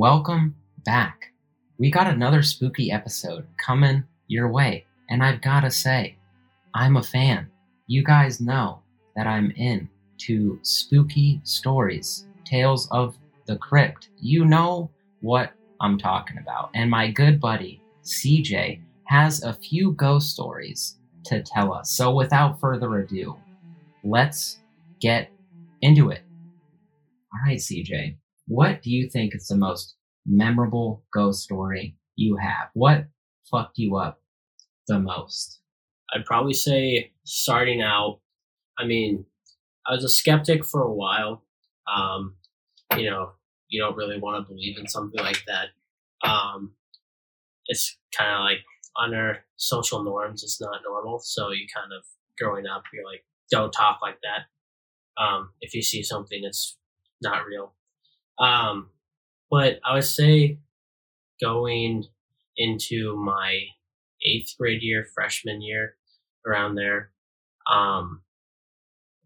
Welcome back. We got another spooky episode coming your way, and I've got to say, I'm a fan. You guys know that I'm in to spooky stories, tales of the crypt. You know what I'm talking about. And my good buddy, CJ, has a few ghost stories to tell us. So without further ado, let's get into it. All right, CJ, what do you think is the most memorable ghost story you have? What fucked you up the most? I'd probably say starting out, I mean, I was a skeptic for a while. Um, you know, you don't really want to believe in something like that. Um, it's kind of like under social norms, it's not normal. So you kind of growing up, you're like, don't talk like that. Um, if you see something, it's not real. Um, but I would say going into my eighth grade year, freshman year, around there, um,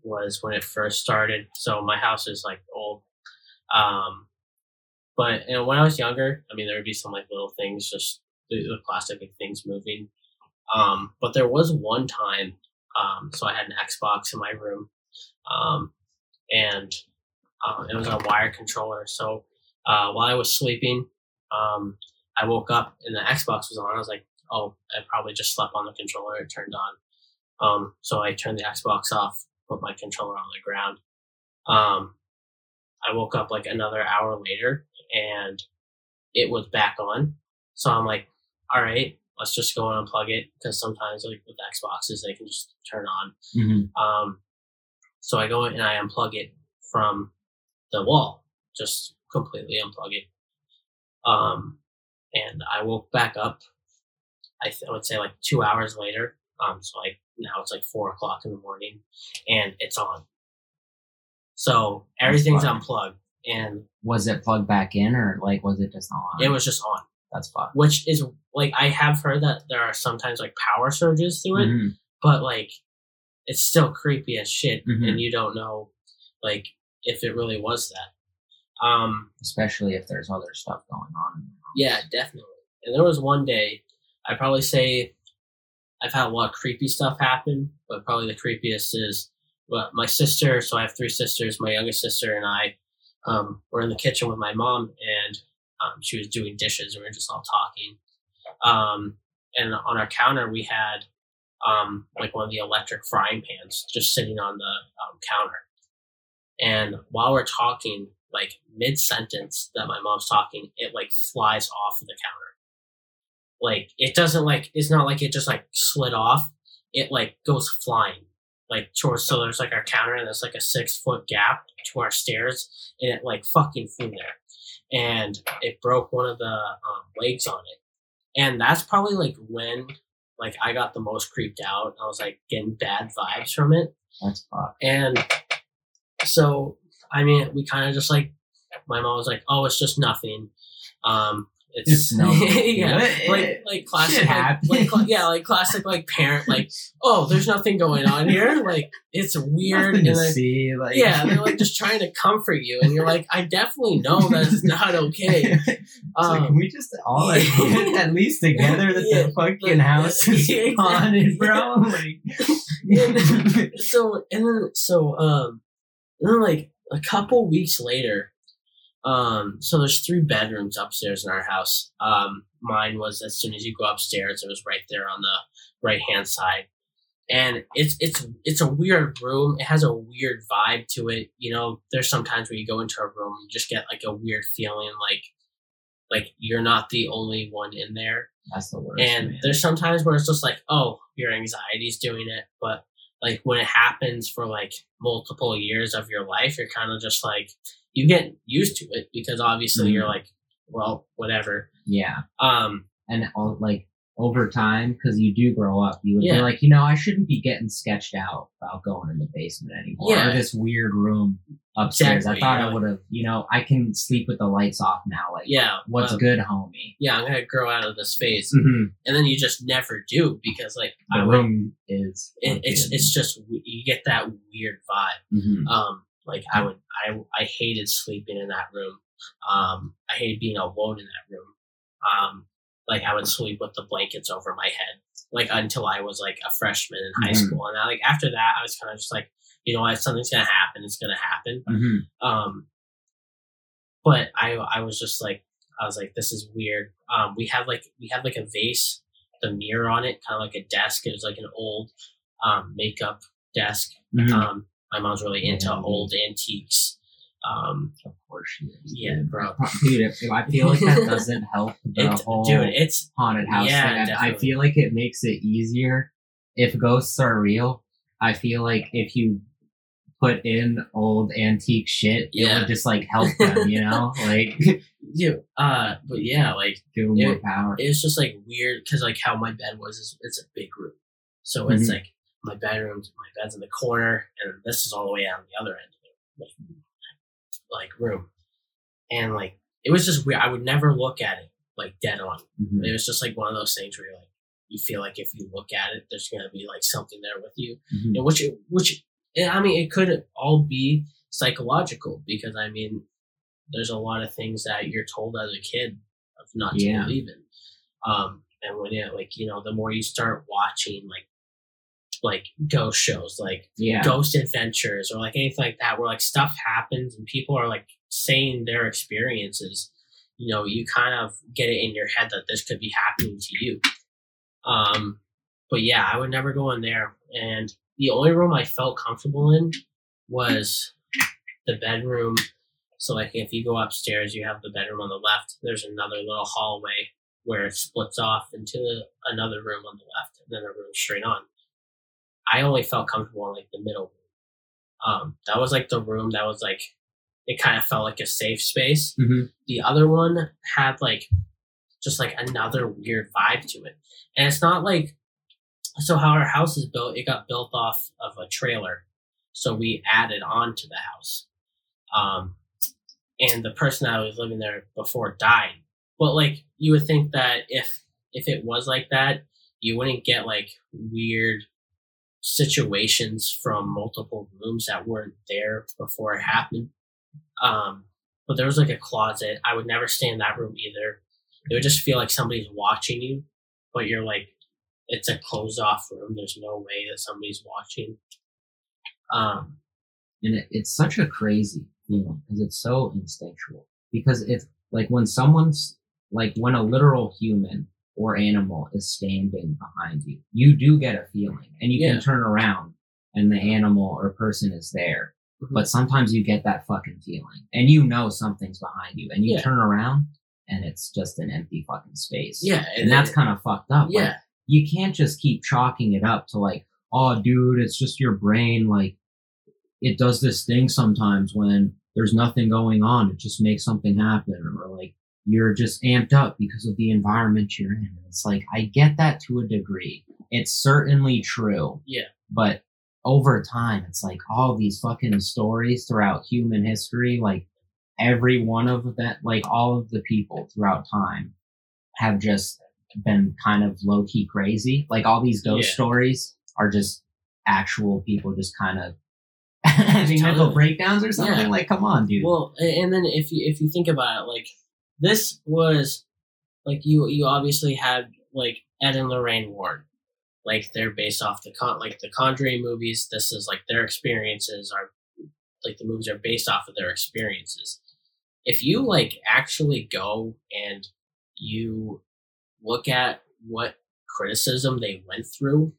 was when it first started. So my house is like old. Um, but you know, when I was younger, I mean, there would be some like little things, just the, the classic like, things moving. Um, but there was one time, um, so I had an Xbox in my room, um, and uh, it was a wire controller. So uh, while I was sleeping, um, I woke up and the Xbox was on. I was like, oh, I probably just slept on the controller. It turned on. Um, so I turned the Xbox off, put my controller on the ground. Um, I woke up like another hour later and it was back on. So I'm like, all right, let's just go and unplug it because sometimes like with Xboxes they can just turn on. Mm-hmm. Um, so I go and I unplug it from the wall, just completely unplug it. Um, and I woke back up. I, th- I would say like two hours later. Um, so like now it's like four o'clock in the morning, and it's on. So everything's fine. unplugged, and Was it plugged back in or like was it just on? it was just on. That's fucked. Which is like I have heard that there are sometimes like power surges through it, Mhm. but like it's still creepy as shit, Mhm. and you don't know like if it really was that. Um, Especially if there's other stuff going on. Yeah, definitely. And there was one day, I'd probably say I've had a lot of creepy stuff happen, but probably the creepiest is well, my sister. So I have three sisters. My youngest sister and I um, were in the kitchen with my mom, and um, she was doing dishes. We were just all talking. Um, and on our counter, we had um, like one of the electric frying pans just sitting on the um, counter. And while we're talking, like mid sentence that my mom's talking, it like flies off of the counter. Like it doesn't like it's not like it just like slid off. It like goes flying. Like towards so there's like our counter and there's like a six foot gap to our stairs and it like fucking flew there. And it broke one of the um, legs on it. And that's probably like when like I got the most creeped out. I was like getting bad vibes from it. That's fucked. And so, I mean, we kind of just like, my mom was like, "Oh, it's just nothing." Um, it's, It's yeah, like like classic, like, like yeah, like classic like parent, like, "Oh, there's nothing going on here." Like it's weird, Nothing and to then, see. Like yeah, they're like just trying to comfort you, and you're like, "I definitely know that it's not okay." Like, Um, can we just all like, at least together that Yeah, the fucking like, house is yeah, haunted, bro? Like, and so and then so um and then like a couple weeks later um so there's three bedrooms upstairs in our house um mine was as soon as you go upstairs it was right there on the right hand side and it's it's it's a weird room it has a weird vibe to it you know there's sometimes where you go into a room you just get like a weird feeling like like you're not the only one in there that's the worst. and man. there's sometimes where it's just like, oh, your anxiety's doing it. But like when it happens for like multiple years of your life, you're kind of just like, you get used to it because obviously Mhm. you're like, well, whatever. yeah, Um, and all, like over time, because you do grow up, you would Yeah. be like, you know, I shouldn't be getting sketched out about going in the basement anymore. Yeah. Or this weird room upstairs. Exactly, I thought yeah. I would have, you know, I can sleep with the lights off now. Like, yeah. what's well, good, homie? Yeah, I'm gonna grow out of this phase, Mm-hmm. and then you just never do because like The I would, room is. it, it's it's just you get that weird vibe. Mhm. Um, like I would I I hated sleeping in that room. Um, I hated being alone in that room. Um, like I would sleep with the blankets over my head, like until I was like a freshman in high Mhm. school. And I, like after that, I was kind of just like, you know, if something's gonna happen, it's gonna happen. hmm Um, but I I was just like I was like this is weird. Um, we have like we have like a vase, the mirror on it, kind of like a desk. It was like an old um, makeup desk. hmm Um, my mom's really into Yeah. old antiques. Um, of course she is. Yeah, bro. Dude, if, if I feel like that doesn't help the it, whole dude, it's haunted house Yeah, thing. I, I feel like it makes it easier if ghosts are real. I feel like if you put in old antique shit, it Yeah. would just like help them, you know, like you. Uh, but yeah, like give them more power. it's just like weird because like how my bed was is it's a big room, so it's Mhm. like my bedroom, my bed's in the corner, and this is all the way on the other end like, like room, and like it was just weird. I would never look at it like dead on. Mhm. It was just like one of those things where you're like you feel like if you look at it, there's gonna be like something there with you, Mhm. and which which I mean it could all be psychological because I mean there's a lot of things that you're told as a kid of not to believe in. Um, and when it like you know the more you start watching like like ghost shows like Yeah. ghost adventures or like anything like that where like stuff happens and people are like saying their experiences you know you kind of get it in your head that this could be happening to you. Um but yeah i would never go in there. And the only room i felt comfortable in was the bedroom. So like if you go upstairs you have the bedroom on the left. There's another little hallway where it splits off into another room on the left and then a room straight on I only felt comfortable in like the middle room. Um, that was like the room that was like it kind of felt like a safe space. Mhm. The other one had like just like another weird vibe to it, and it's not like so how our house is built. It got built off of a trailer, so we added on to the house. Um, and the person that was living there before died. But like you would think that if if it was like that, you wouldn't get like weird situations from multiple rooms that weren't there before it happened. Um, but there was like a closet. I would never stay in that room either. It would just feel like somebody's watching you, but you're like, it's a closed off room. There's no way that somebody's watching. Um, and it, it's such a crazy feeling because it's so instinctual. Because it's like when someone's like when a literal human or animal is standing behind you, you do get a feeling, and you Yeah. can turn around and the animal or person is there. Mhm. But sometimes you get that fucking feeling, and you know something's behind you, and you Yeah. turn around and it's just an empty fucking space. yeah, and that's kind of fucked up. Like, yeah, you can't just keep chalking it up to like, oh, dude, it's just your brain. Like, it does this thing sometimes when there's nothing going on. It just makes something happen, or like you're just amped up because of the environment you're in. It's like I get that to a degree. It's certainly true. Yeah. But over time, it's like all these fucking stories throughout human history, like every one of that, like all of the people throughout time have just been kind of low key crazy. Like all these ghost Yeah. stories are just actual people just kind of having mental breakdowns or something. Yeah. Like, come on, dude. Well, and then if you if you think about it, like this was like you you obviously had like Ed and Lorraine Warren, like they're based off the con like the Conjuring movies. This is like their experiences are like the movies are based off of their experiences. If you like actually go and you look at what criticism they went through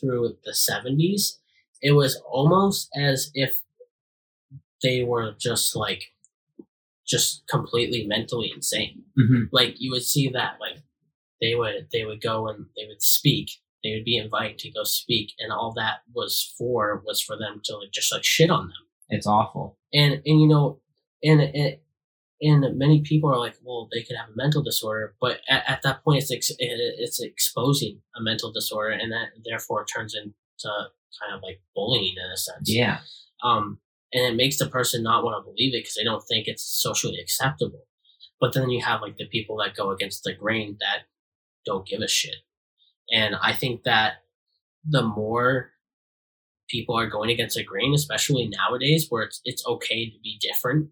through the 70s, it was almost as if they were just like just completely mentally insane. hmm Like you would see that like they would they would go and they would speak. They would be invited to go speak, and all that was for was for them to like just like shit on them. It's awful. And and you know, and and, and many people are like, well, they could have a mental disorder, but at, at that point, it's ex- it's exposing a mental disorder, and that therefore turns into kind of like bullying in a sense Yeah. um, and it makes the person not want to believe it because they don't think it's socially acceptable. But then you have like the people that go against the grain that don't give a shit, and I think that the more people are going against the grain, especially nowadays where it's it's okay to be different,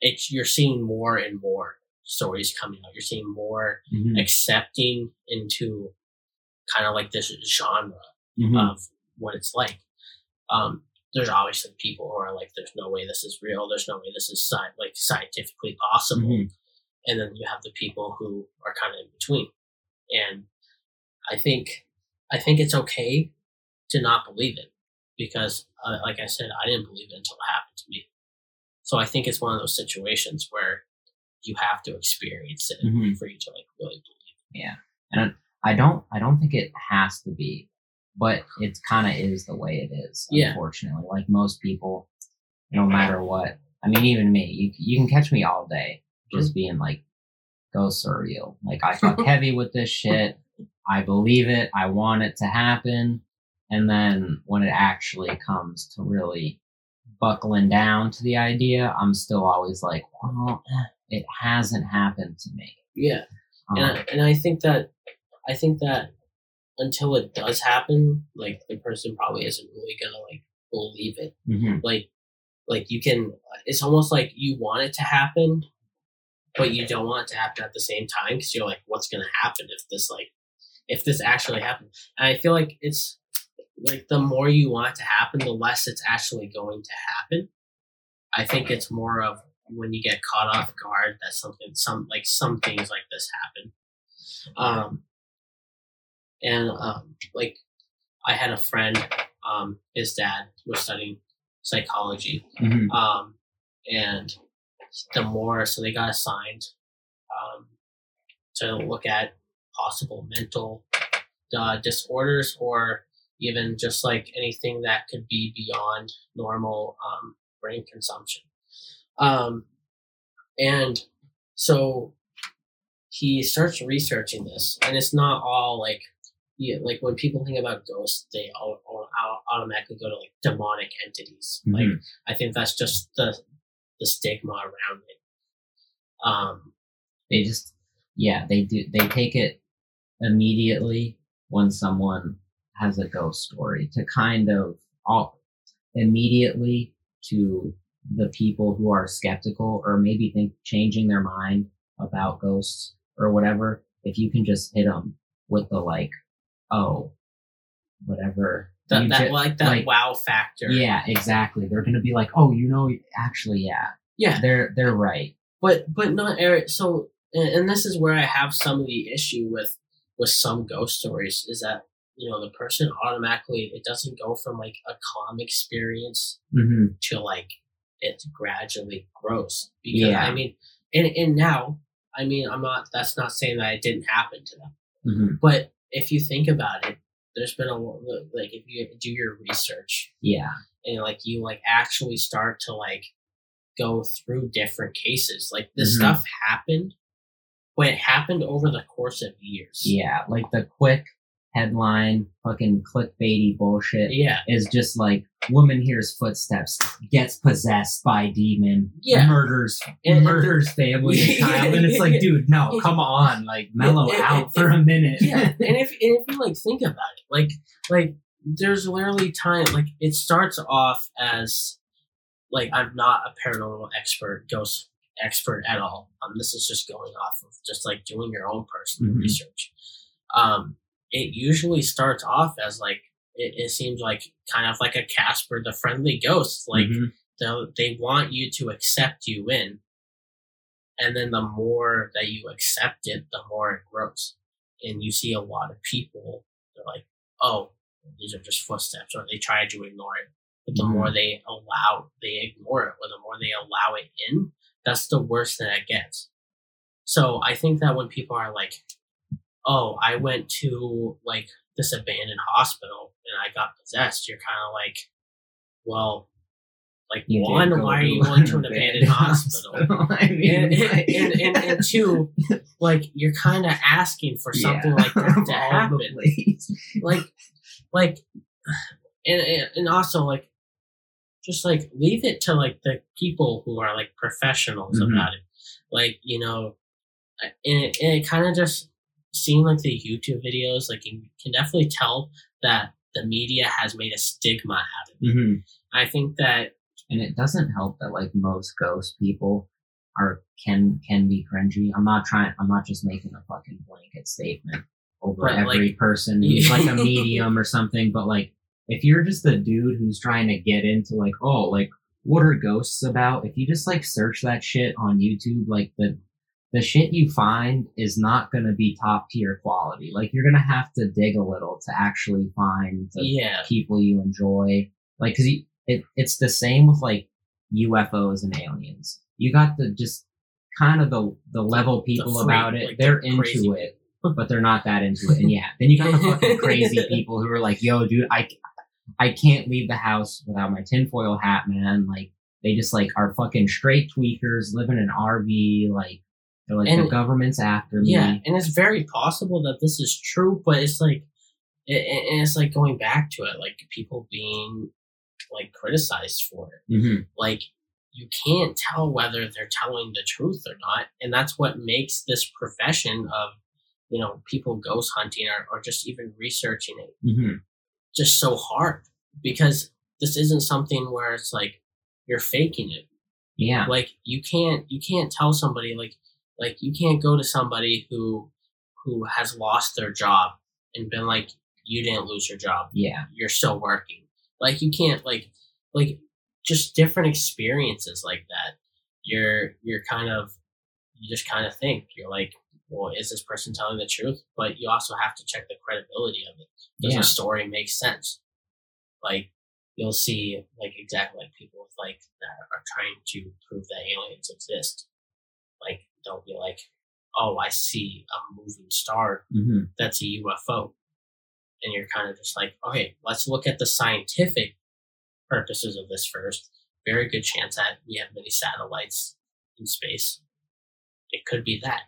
it's you're seeing more and more stories coming out. You're seeing more Mhm. accepting into kind of like this genre Mhm. of what it's like. Um, there's obviously people who are like, "There's no way this is real. There's no way this is sci- like scientifically possible." Mhm. And then you have the people who are kind of in between. And I think, I think it's okay to not believe it because, uh, like I said, I didn't believe it until it happened to me. So I think it's one of those situations where you have to experience it Mhm. for you to like really believe. Yeah. And I don't I don't think it has to be, but it kind of is the way it is. Yeah. Unfortunately, like most people, no matter what. I mean, even me, you you can catch me all day just being like, ghosts are real. Like I fuck heavy with this shit. I believe it. I want it to happen. And then when it actually comes to really buckling down to the idea, I'm still always like, well, eh, it hasn't happened to me. Yeah. Um, and I, and I think that I think that until it does happen, like the person probably isn't really gonna like believe it. mhm. Like like you can, it's almost like you want it to happen, but you don't want it to happen at the same time because you're like, what's gonna happen if this like if this actually happens? And I feel like it's like the more you want it to happen, the less it's actually going to happen. I think it's more of when you get caught off guard that something some like some things like this happen. Um and um like I had a friend, um, his dad was studying psychology. Mhm. Um and the more so they got assigned um to look at possible mental uh, disorders or even just like anything that could be beyond normal um, brain consumption. Um, and so he starts researching this, and it's not all like, yeah, like when people think about ghosts, they all, all, all automatically go to like demonic entities. Like Mhm. I think that's just the the stigma around it. Um, they just yeah they do they take it immediately when someone has a ghost story to kind of all immediately to the people who are skeptical or maybe think changing their mind about ghosts or whatever if you can just hit them with the like oh whatever that, that ju- like that like- wow factor. yeah exactly they're gonna be like oh you know actually yeah yeah. they're they're right but but not Eric. So and, this is where I have some of the issue with with some ghost stories is that you know the person automatically it doesn't go from like a calm experience mm-hmm. to like it gradually grows because Yeah. I mean and and now I mean I'm not that's not saying that it didn't happen to them Mm-hmm. but if you think about it there's been a like if you do your research yeah and like you like actually start to like go through different cases. Like this Mhm. stuff happened, but it happened over the course of years. Yeah, like the quick headline, fucking clickbaity bullshit Yeah. is just like woman hears footsteps, gets possessed by demon, Yeah. murders And- murders family and child, and it's like, dude, no, come on, like mellow And- and- out for a minute. Yeah. and if and if you like think about it, like like there's literally time like it starts off as like I'm not a paranormal expert, ghost expert at all. Um, this is just going off of just like doing your own personal Mhm. research. Um, it usually starts off as like it, it seems like kind of like a Casper the friendly ghost. Like Mhm. they they want you to accept you in, and then the more that you accept it, the more it grows. And you see a lot of people they're like, oh, these are just footsteps, or they try to ignore it. But the Mhm. more they allow, they ignore it, or the more they allow it in, that's the worse that it gets. So I think that when people are like, oh, I went to like this abandoned hospital and I got possessed, you're kind of like, well, like You one, why are you going to an abandoned hospital? I mean, And, like- and, and, and two, like you're kind of asking for something Yeah. like that to happen. Like, like, and, and and also like, just like leave it to like the people who are like professionals Mhm. about it. Like you know, and it, and it kind of just seeing like the YouTube videos, like you can definitely tell that the media has made a stigma out of it. Mhm. I think that And it doesn't help that like most ghost people are can can be cringy. I'm not trying. I'm not just making a fucking blanket statement over But, every like- person who's like a medium or something. But like, if you're just the dude who's trying to get into like, oh, like what are ghosts about? If you just like search that shit on YouTube, like the the shit you find is not going to be top tier quality. Like you're going to have to dig a little to actually find the Yeah. people you enjoy. Like, cause it, it's the same with like UFOs and aliens. You got the just kind of the, the level people freak, about it. like they're the into it, but they're not that into it. And yeah, then you got the fucking crazy people who are like, yo, dude, I, I can't leave the house without my tinfoil hat, man. Like, they just like are fucking straight tweakers, live in an RV, like, they're like, the And- government's after me. Yeah, and it's very possible that this is true, but it's like, it, and it's like going back to it, like people being like criticized for it. hmm Like you can't tell whether they're telling the truth or not, and that's what makes this profession of you know people ghost hunting or, or just even researching it hmm just so hard because this isn't something where it's like you're faking it Yeah. like you can't you can't tell somebody like like you can't go to somebody who who has lost their job and been like you didn't lose your job. Yeah. you're still working. Like you can't like like just different experiences like that. You're you're kind of you just kind of think. You're like well is this person telling the truth? But you also have to check the credibility of it. Does Yeah. the story make sense? Like you'll see like exactly like people with like that are trying to prove that aliens exist. Like they'll be like oh i see a moving star hmm that's a ufo and you're kind of just like okay let's look at the scientific purposes of this first very good chance that we have many satellites in space it could be that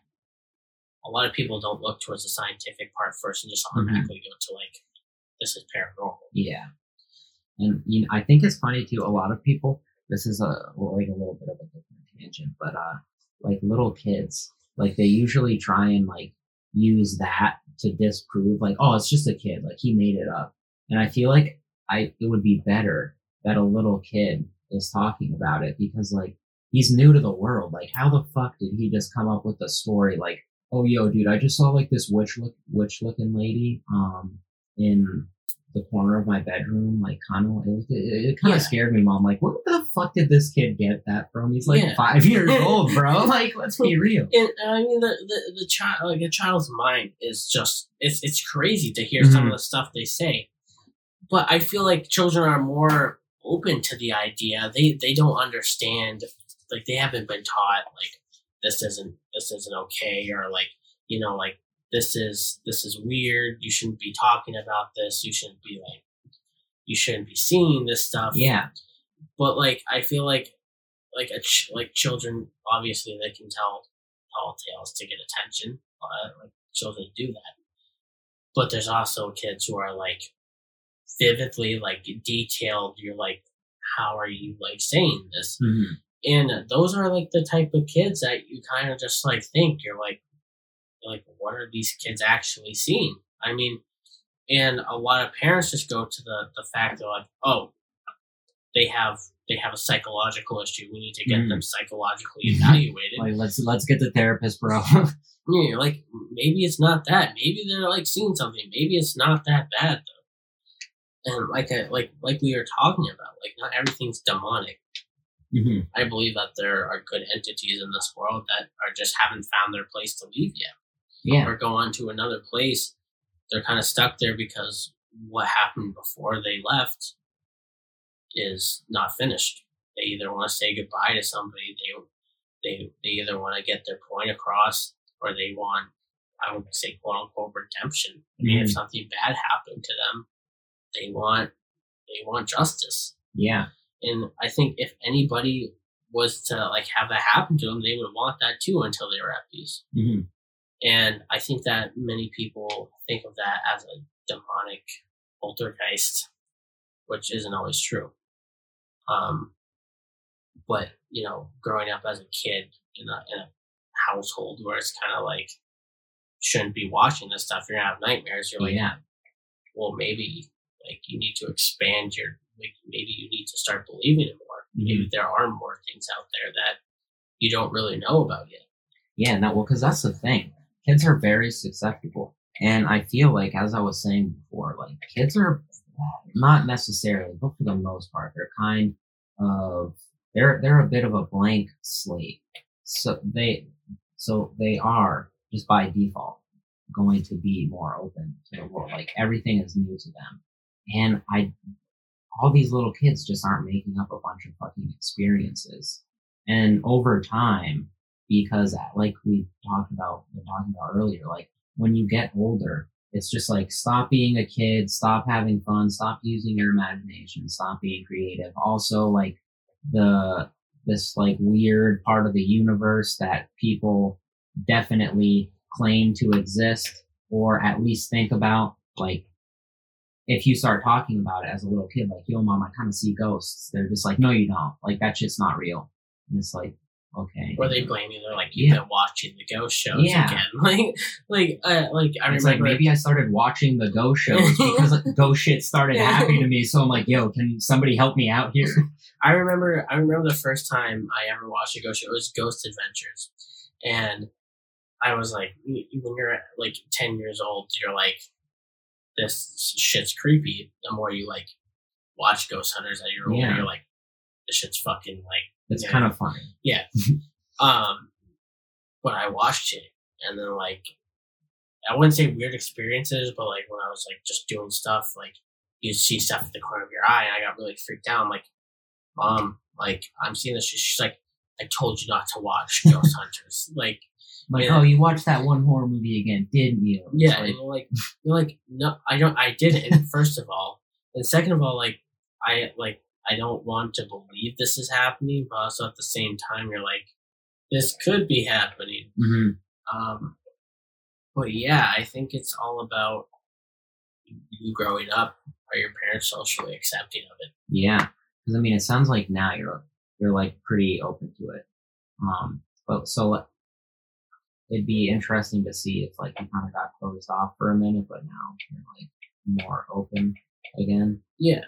a lot of people don't look towards the scientific part first and just automatically go to like this is paranormal Yeah. And you know, I think it's funny too. A lot of people. This is a like a little bit of a different tangent, but uh, like little kids, like they usually try and like use that to disprove, like, oh, it's just a kid, like he made it up. And I feel like I it would be better that a little kid is talking about it because like he's new to the world. Like, how the fuck did he just come up with a story like, oh, yo, dude, I just saw like this witch look witch looking lady, um, in the corner of my bedroom, like kind of, it, it, it kind of Yeah. scared me, mom. Like, what the fuck did this kid get that from? He's like Yeah. five years old, bro. Like, let's be real. and I mean the the, the child like a child's mind is just it's it's crazy to hear some mm-hmm. of the stuff they say. But I feel like children are more open to the idea. They they don't understand like they haven't been taught like this isn't this isn't okay or like you know like this is this is weird. You shouldn't be talking about this. You shouldn't be like you shouldn't be seeing this stuff Yeah. But like I feel like like a ch- like children obviously they can tell tall tales to get attention. Uh, like children do that, but there's also kids who are like vividly like detailed. You're like, how are you like saying this? Mhm. And those are like the type of kids that you kind of just like think you're like, you're like what are these kids actually seeing? I mean, and a lot of parents just go to the the fact they're like, oh, they have they have a psychological issue. We need to get Mm. them psychologically evaluated. Like, let's let's get the therapist, bro. Yeah, you're like maybe it's not that. Maybe they're like seeing something. Maybe it's not that bad though. And like I, like like we were talking about, like not everything's demonic. hmm I believe that there are good entities in this world that are just haven't found their place to leave yet. Yeah. Or go on to another place. They're kind of stuck there because what happened before they left is not finished. They either want to say goodbye to somebody, they they they either want to get their point across, or they want I would say quote unquote redemption. I mean, if Mhm. something bad happened to them, they want they want justice. Yeah. And I think if anybody was to like have that happen to them, they would want that too until they were at peace. hmm And I think that many people think of that as a demonic poltergeist, which isn't always true. Um, but you know, growing up as a kid in a in a household where it's kind of like shouldn't be watching this stuff, you're gonna have nightmares. You're like, yeah. well, maybe like you need to expand your like maybe you need to start believing it more. Maybe there are more things out there that you don't really know about yet. Yeah, no, well, because that's the thing. Kids are very susceptible. And I feel like, as I was saying before, like kids are not necessarily, but for the most part, they're kind of they're they're a bit of a blank slate. So they so they are just by default going to be more open to the world. Like everything is new to them. And I all these little kids just aren't making up a bunch of fucking experiences. And over time, because like we talked about, we talking about earlier, like when you get older, it's just like stop being a kid, stop having fun, stop using your imagination, stop being creative. Also, like the this like weird part of the universe that people definitely claim to exist or at least think about like if you start talking about it as a little kid like yo mom i kind of see ghosts. They're just like no you don't. Like that shit's not real. And it's like okay. Or they blame you. They're like, you've Yeah. been watching the ghost shows Yeah. again. Like, like, uh, like I It's like remember. maybe I started watching the ghost shows because like, ghost shit started happening to me. So I'm like, yo, can somebody help me out here? I remember. I remember the first time I ever watched a ghost show. It was Ghost Adventures, and I was like, when you're like ten years old, you're like, this shit's creepy. The more you like watch Ghost Hunters at your older, Yeah. you're like, this shit's fucking like It's Yeah. kind of funny. Yeah. um, but I watched it, and then like, I wouldn't say weird experiences, but like when I was like just doing stuff, like you see stuff at the corner of your eye, and I got really freaked out. I'm like, Mom, like I'm seeing this. She's like, I told you not to watch Ghost Hunters. Like, Like, Yeah. oh, you watched that one horror movie again, didn't you? It's yeah, like, like, you're like, no, I don't, I didn't. First of all, and second of all, like, I like, I don't want to believe this is happening, but also at the same time, you're like, this could be happening. mhm. Um, but yeah, I think it's all about you growing up. Are your parents socially accepting of it? yeah. Because I mean, it sounds like now you're you're like pretty open to it. Um, but so it'd be interesting to see if like you kind of got closed off for a minute, but now you're like more open again. Yeah,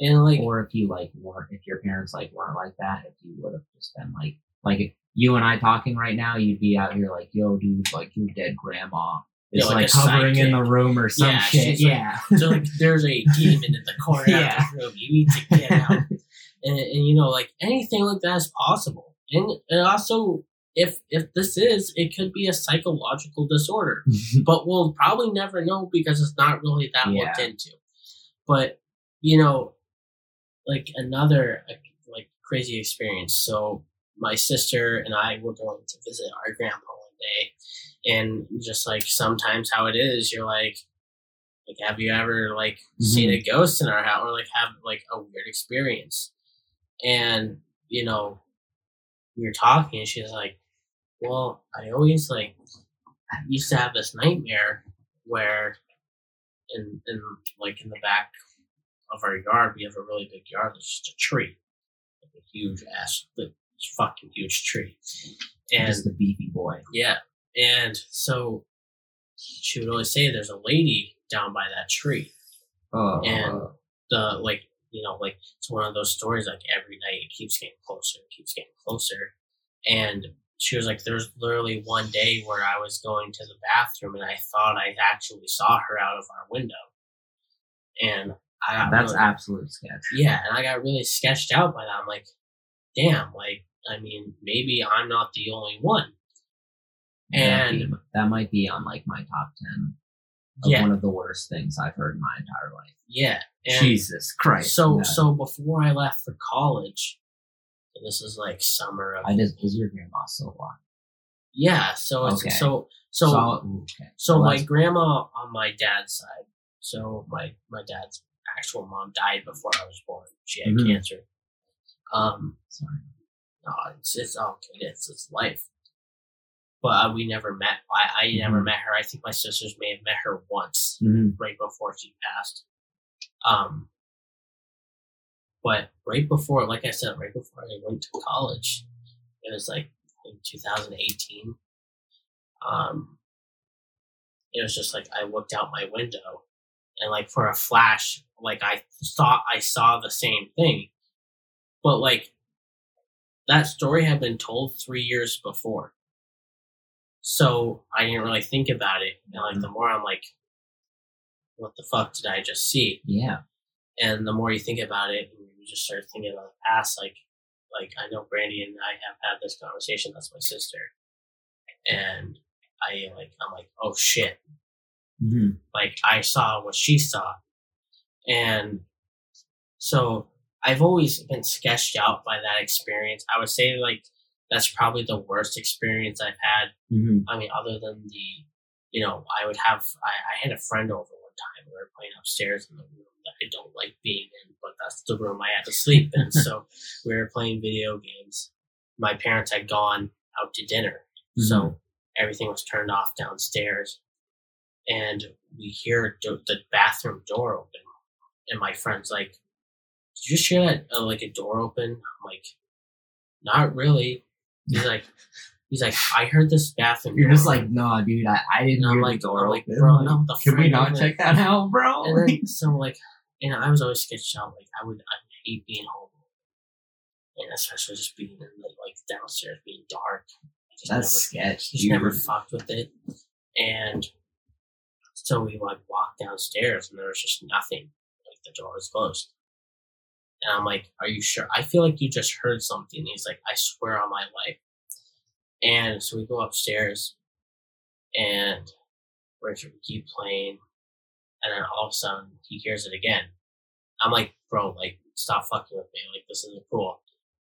and like, or if you like weren't if your parents like weren't like that if you would have just been like like you and i talking right now you'd be out here like yo dude like your dead grandma is Yeah, like like, hovering in the room or some Yeah, shit like- yeah so like, there's a demon in the corner Yeah. of the room. You need to get out. and, and you know, like anything like that is possible. And and also, if if this is, it could be a psychological disorder. but we'll probably never know because it's not really that Yeah. looked into. But you know, like another like, crazy experience. So my sister and I were going to visit our grandpa one day, and just like sometimes how it is, you're like, like have you ever like mm-hmm. seen a ghost in our house or like have like a weird experience? And you know, we were talking, and she's like, well, I always like used to have this nightmare where in in like in the back of our yard we have a really big yard there's just a tree. Like a huge ass like, fucking huge tree. And just the beefy boy. Yeah and so she would always say there's a lady down by that tree. Oh and the like you know like it's one of those stories like every night it keeps getting closer it keeps getting closer. And she was like there's literally one day where i was going to the bathroom and i thought i actually saw her out of our window. And i got that's really, absolute sketch yeah and i got really sketched out by that i'm like damn like i mean maybe i'm not the only one That might and be- that might be on like my top 10 of Yeah. one of the worst things i've heard in my entire life yeah and jesus christ so so before i left for college so this is like summer of i just is your grandma still alive Yeah, so it's Okay. so so so, Solid- ooh, okay my grandma on my dad's side. So my my dad's actual mom died before I was born. She had Mhm. cancer. Um, sorry. no, it's it's all good. It's it's life. But uh, we never met. I, I never Mhm. met her. I think my sisters may have met her once Mhm. right before she passed. Um, but right before, like I said, right before I went to college, it was like in 2018. Um, it was just like I looked out my window, and like for a flash, like I thought I saw the same thing, but like that story had been told three years before. So I didn't really think about it. And like mm-hmm. the more I'm like, what the fuck did I just see? Yeah. And the more you think about it, and you just start thinking about the past, like like I know Brandy and I have had this conversation. That's my sister, and I like I'm like, oh shit, hmm like I saw what she saw, and so I've always been sketched out by that experience. I would say like that's probably the worst experience I've had. hmm I mean, other than the, you know, I would have I, I had a friend over one time. We were playing upstairs in the room that I don't like being in, but that's the room I had to sleep in. so we were playing video games. My parents had gone out to dinner, so everything was turned off downstairs, and we hear do- the bathroom door open, and my friend's like, "Did you just hear that? Uh, like a door open?" I'm like, "Not really." He's like, "He's like, I heard this bathroom." You're door just open." like, nah, dude, I, I didn't I'm like, the door I'm like, open. bro, no, the Can we not check that out, bro? and then so like, you know, I was always sketched out. Like I would, I hate being home, and especially just being in the, like downstairs, being dark. I just That's never, sketch. just dude. never fucked with it. And so we like walked downstairs, and there was just nothing. Like the door was closed. And I'm like, "Are you sure?" I feel like you just heard something. He's like, "I swear on my life." And so we go upstairs, and we keep playing, and then all of a sudden he hears it again. I'm like, bro, like, stop fucking with me. Like, this isn't cool.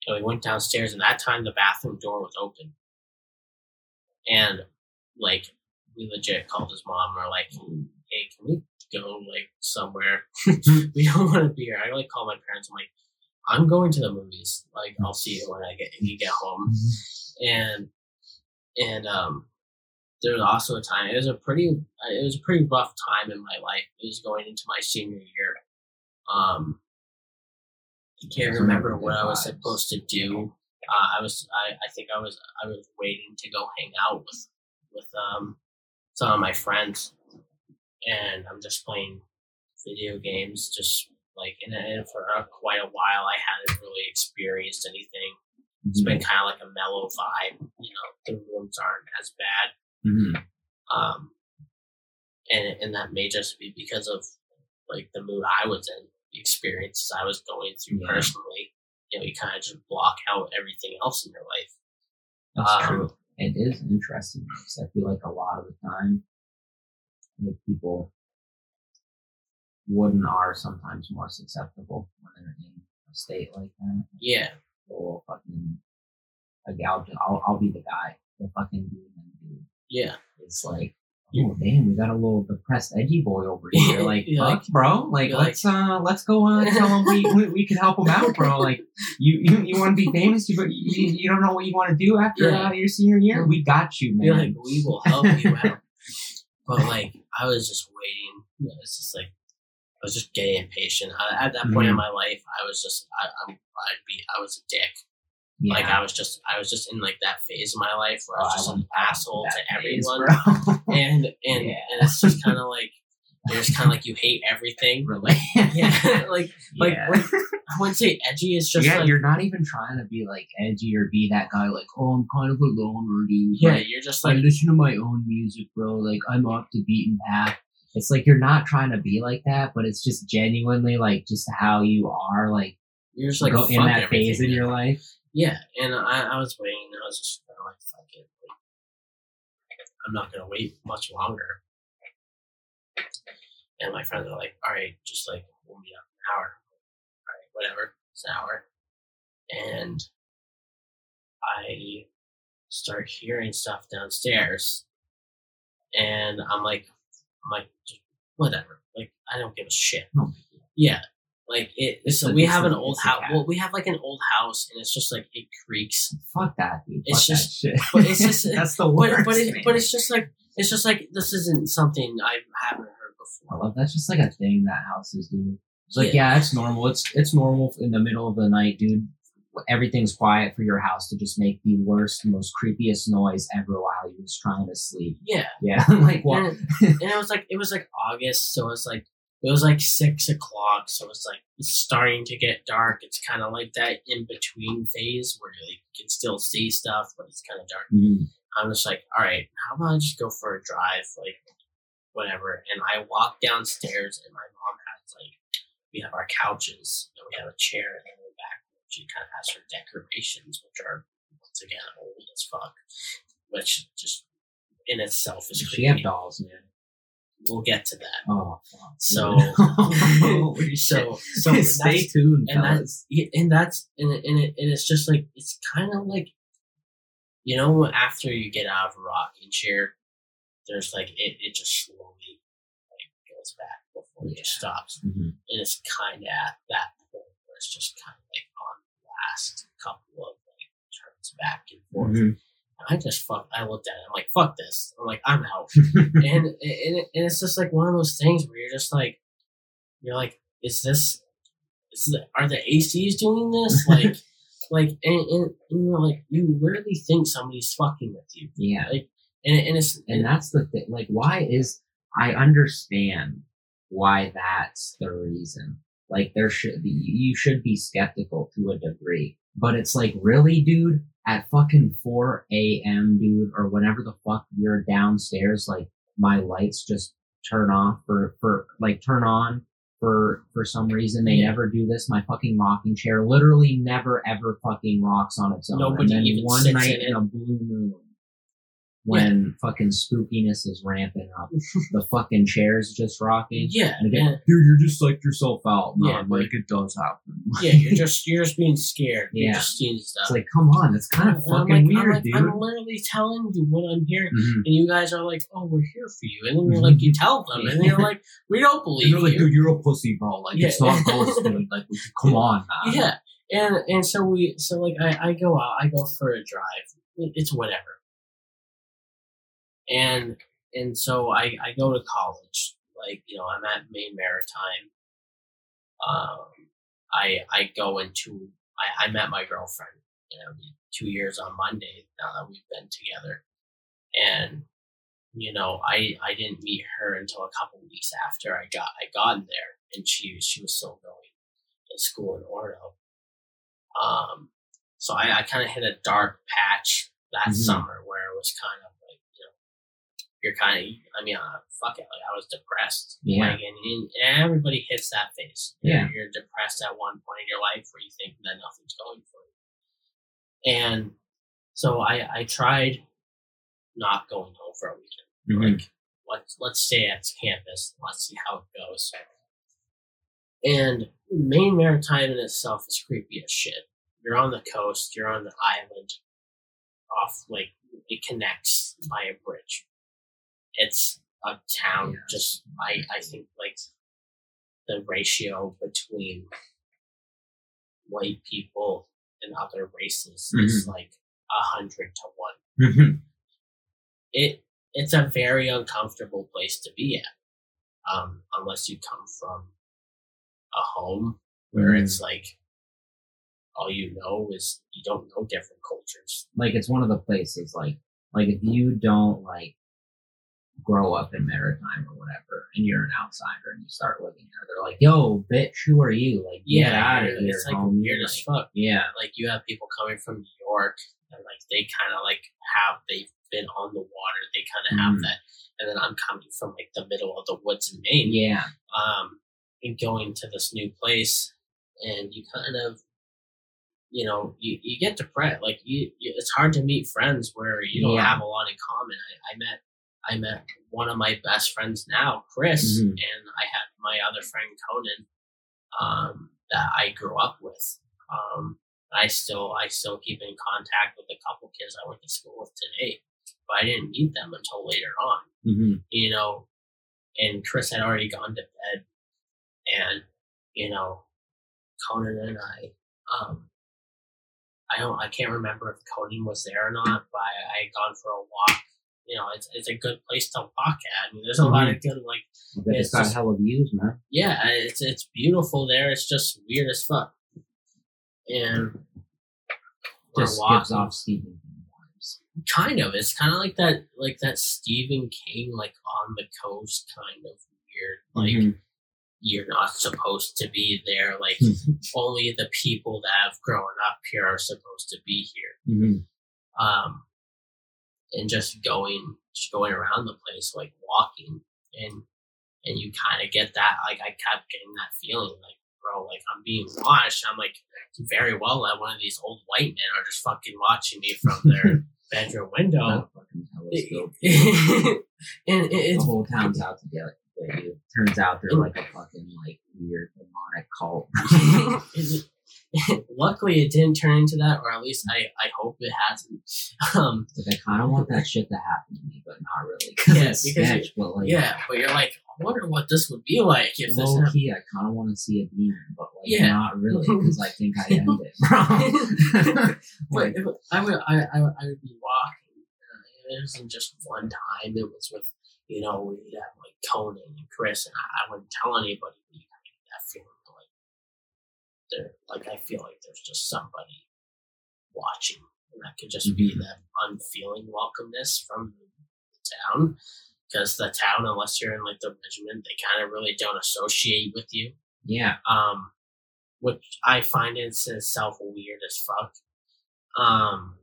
And we went downstairs, and that time the bathroom door was open. And, like, we legit called his mom. and We're like, hey, can we go, like, somewhere? we don't want to be here. I, like, call my parents. I'm like, I'm going to the movies. Like, I'll see you when I get, when you get home and and um there was also a time it was a pretty it was a pretty rough time in my life it was going into my senior year um i can't remember what i was supposed to do uh, i was I, I think i was i was waiting to go hang out with with um some of my friends and i'm just playing video games just like and, and for uh, quite a while i hadn't really experienced anything it's been kind of like a mellow vibe. You know, the rooms aren't as bad. Mhm. Um, and and that may just be because of like the mood I was in, the experiences I was going through Yeah. personally. You know, you kind of just block out everything else in your life. That's Um, true. It is interesting because I feel like a lot of the time, like people would and are sometimes more susceptible when they're in a state like that. Yeah, Or fucking, like I'll, I'll, I'll be the guy. The fucking dude. yeah, It's like, oh damn, we got a little depressed edgy boy over here. Like, You're fuck, like- bro. Like, let's uh, let's go on. Tell him we, we we can help him out, bro. Like, you you, you want to be famous, you, you you don't know what you want to do after Yeah. uh, your senior year. We got you, man. feel like we will help you out. But like, I was just waiting. You know, It's just like I was just getting impatient. I, at that point in Mhm. my life, I was just I, I'm I'd be I was a dick. Yeah. Like I was just I was just in like that phase of my life where I oh, was Oh, just went an asshole to everyone. bro. And and Yeah. and it's just kind of like you're kind of like you hate everything. Relate. Yeah, like like Yeah. when, I wouldn't say edgy. It's just yeah, like you're not even trying to be like edgy or be that guy. Like, oh, I'm kind of a loner, dude. yeah, Like, you're just I like listen to my own music, bro. Like I'm off the beaten path. It's like you're not trying to be like that, but it's just genuinely like just how you are, like, you're just like go in that phase in your life. Yeah, and I, I was waiting. I was just kind of like, fuck it. I'm not gonna wait much longer. And my friends are like, all right, just like we'll meet up an hour. All right, whatever. It's an hour. And I start hearing stuff downstairs, and I'm like, I'm like, whatever. Like I don't give a shit. No. Yeah, like it. It's so we have an old house. Well, we have like an old house, and it's just like it creaks. Fuck that, dude. It's Fuck just- that shit. but it's just- that's the But worst. but it, but it's just like it's just like this isn't something I haven't heard I before. love that's just like a thing that houses do. It's like, yeah, it's normal. It's it's normal in the middle of the night, dude. Everything's quiet for your house to just make the worst, most creepiest noise ever while you're just trying to sleep. Yeah, Yeah, like what? and, and it was like it was like August, so it's like it was like six o'clock, so it's like it's starting to get dark. It's kind of like that in between phase where you like, can still see stuff, but it's kind of dark. Mhm. I'm just like, all right, how about I just go for a drive, like whatever. And I walk downstairs, and my mom has like, we have our couches, and we have a chair in the back. She kind of has her decorations, which are once again old as fuck, which just in itself is She have creepy. dolls, man. We'll get to that. Oh. So- So, so stay tuned, and fellas. that's and that's and it, and, it, and it's just like it's kind of like you know after you get out of a rocking chair there's like it, it just slowly like goes back before it just Yeah. stops Mhm. and it's kind of at that point where it's just kind of like on the last couple of like turns back and forth Mhm. I just fuck I looked at it I'm like fuck this I'm like I'm out and and, and it's just like one of those things where you're just like you're like is this is the, are the ACs doing this like like and, and, and you're like you rarely think somebody's fucking with you yeah. Like, and, and it's And that's the thing. Like, why is I understand why that's the reason. Like, there should be you should be skeptical to a degree, but it's like, really, dude, at fucking four a.m., dude, or whenever the fuck you're downstairs, like my lights just turn off for for like turn on for for some reason. They Yeah. never do this. My fucking rocking chair literally never ever fucking rocks on its own. Nobody and then even one sits night in in a blue moon when fucking spookiness is ramping up. the fucking chair's just rocking. yeah And again, and, dude, you're just like yourself out. No, Yeah, I'm like it does happen. yeah you're just you're just being scared you're Yeah. just seeing stuff It's like, come on, it's kind of And I'm fucking like, I'm weird, like, dude. I'm literally telling you what I'm hearing Mhm. and you guys are like oh we're here for you and then you're like you tell them and you're like we don't And believe they're like, you dude, you're a pussy, bro. Like, Yeah. it's not ghost, dude. Like, come on, man. yeah and and so we so like i i go out i go for a drive it's whatever and and so i i go to college like you know i'm at maine maritime um i i go into i i met my girlfriend you know two years on monday now that we've been together and you know i i didn't meet her until a couple weeks after i got i got in there and she she was still going to school in Orono. Um, so I, I kind of hit a dark patch that Mhm. summer where it was kind of like, you know, you're kind of, I mean, uh, fuck it, like I was depressed. Yeah. Like, and, and everybody hits that phase. Yeah. You're, you're depressed at one point in your life where you think that nothing's going for you. And so I, I tried not going home for a weekend Mhm. like let's let's stay at campus let's see how it goes and maine maritime in itself is creepy as shit you're on the coast you're on the island off like it connects by a bridge it's a town just i i think like the ratio between white people and other races is like a hundred to one Mhm. it it's a very uncomfortable place to be at um, unless you come from a home where Mhm. it's like all you know is you don't know different cultures like it's one of the places like like if you don't like grow up in maritime or whatever and you're an outsider and you start living there they're like yo bitch who are you like get out of here it's like homie. weird as fuck yeah like you have people coming from new york and like they kind of like have they've been on the water they kind of have Mhm. that and then i'm coming from like the middle of the woods in maine yeah um, and going to this new place, and you kind of, you know, you, you get depressed. Like you, you, it's hard to meet friends where you don't Yeah. have a lot in common. I, I met, I met one of my best friends now, Chris, Mhm. and I had my other friend Conan, um, that I grew up with. Um, I still, I still keep in contact with a couple kids I went to school with today, but I didn't meet them until later on hmm you know, and Chris had already gone to bed, and you know, Conan and I, um, I don't, I can't remember if Conan was there or not, but I, I had gone for a walk. You know, it's it's a good place to walk at. I mean, there's a lot of good like, It's got hella views man yeah, it's it's beautiful there. It's just weird as fuck, and just gives walking. off Stephen King vibes. kind of it's kind of like that like that stephen king like on the coast kind of weird like Mhm. you're not supposed to be there. Like only the people that have grown up here are supposed to be here. Mm-hmm. Um, and just going, just going around the place, like walking, and and you kind of get that. Like I kept getting that feeling, like bro, like I'm being watched. I'm like very well that one of these old white men are just fucking watching me from their bedroom window. That fucking telescope. and it, the it's whole town's out to get you. Turns out they're like a fucking like weird demonic cult. luckily it didn't turn into that, or at least I, I hope it hasn't. Um, like I kind of want that shit to happen to me, but not really. Yeah, it's because sketch, but like yeah, but you're like, I wonder what this would be like if this low key, I kind of want to see a demon, but like Yeah. not really because I think I end it, bro. Like, if I would, I, I, I would be walking. Uh, it wasn't just one time. It was with, you know, we had like Conan and Chris, and I, I wouldn't tell anybody. But you kind of get that feeling of, like there, like I feel like there's just somebody watching, and that could just be Mhm. that unfeeling welcomeness from the town. Because the town, unless you're in like the regiment, they kind of really don't associate with you yeah, um, which I find in itself weird as fuck. Um,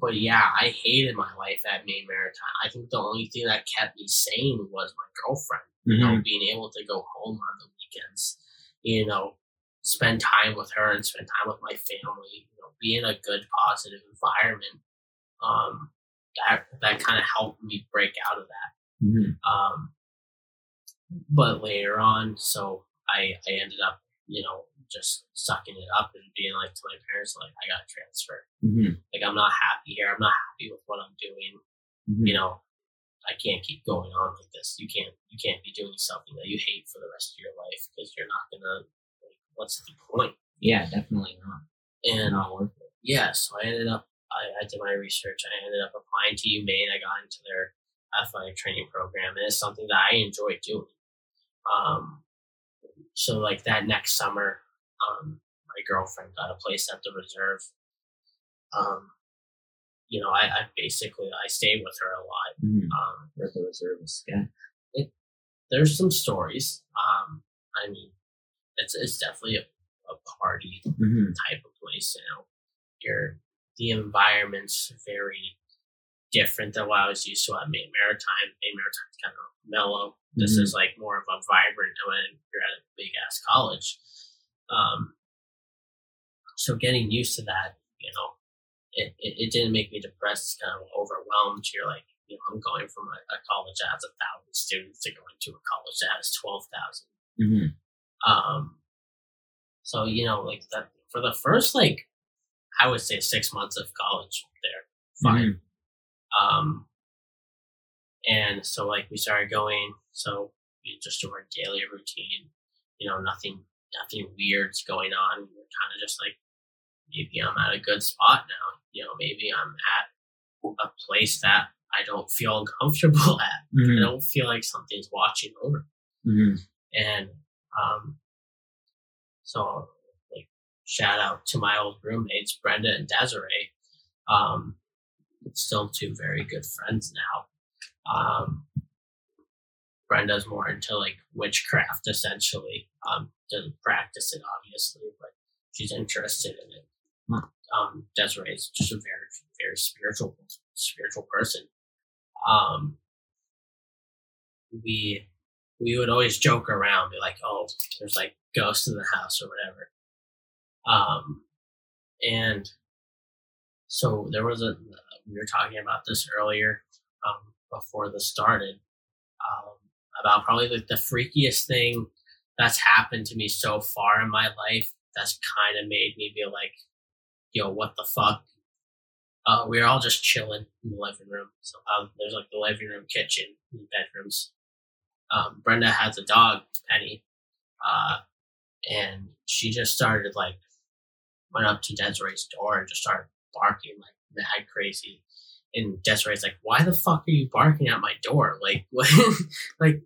but yeah, I hated my life at Maine Maritime. I think the only thing that kept me sane was my girlfriend. You know, Mhm. being able to go home on the weekends, you know, spend time with her and spend time with my family. You know, be in a good, positive environment. Um, that that kind of helped me break out of that. Mhm. Um, but later on, so I, I ended up, you know, just sucking it up and being like to my parents, like, I got transferred. Mhm. Like, I'm not happy here. I'm not happy with what I'm doing. Mhm. You know, I can't keep going on like this. You can't, you can't be doing something that you hate for the rest of your life because you're not gonna, what's the point? yeah, definitely not. And not worth it. yeah, so I ended up, I, I did my research. I ended up applying to UMaine. I got into their athletic training program, and it's something that I enjoy doing. Um, so like that next summer, um, my girlfriend got a place at the reserve. Um, you know, I, I basically I stayed with her a lot. Mhm. Um, Worth the reserve is sketch. there's some stories. Um, I mean, it's it's definitely a, a party Mhm. type of place. You know, your the environment's very different than what I was used to at Maine Maritime. Maine Maritime's kind of mellow. This Mhm. is like more of a vibrant when you're at a big ass college. Um, so getting used to that, you know, it, it, it didn't make me depressed, kind of overwhelmed. You're like, you know, I'm going from a, a college that has a thousand students to going to a college that has twelve thousand. Um, so you know, like that for the first like, I would say six months of college there, fine. Mhm. Um, and so like we started going, so we just do our daily routine. You know, nothing, nothing weird's going on. We're kind of just like, maybe I'm at a good spot now. You know, maybe I'm at a place that I don't feel uncomfortable at. I Mhm. don't feel like something's watching over. me. Mhm. And um, so, like, shout out to my old roommates, Brenda and Desiree. Um, still two very good friends now. Um, Brenda's more into like witchcraft, essentially. Um, doesn't practice it, obviously, but she's interested in it. Um, Desiree is just a very, very spiritual, spiritual person. Um, we we would always joke around, be like, "Oh, there's like ghosts in the house or whatever." Um, and so there was a we were talking about this earlier um, before this started um, about probably like the freakiest thing that's happened to me so far in my life. That's kind of made me be like, "Yo, what the fuck?" Uh, we were all just chilling in the living room. So um, there's like the living room, kitchen, bedrooms um, Brenda has a dog, Penny, uh, and she just started like went up to Desiree's door and just started barking like mad crazy. And Desiree's like, "Why the fuck are you barking at my door? Like, what? like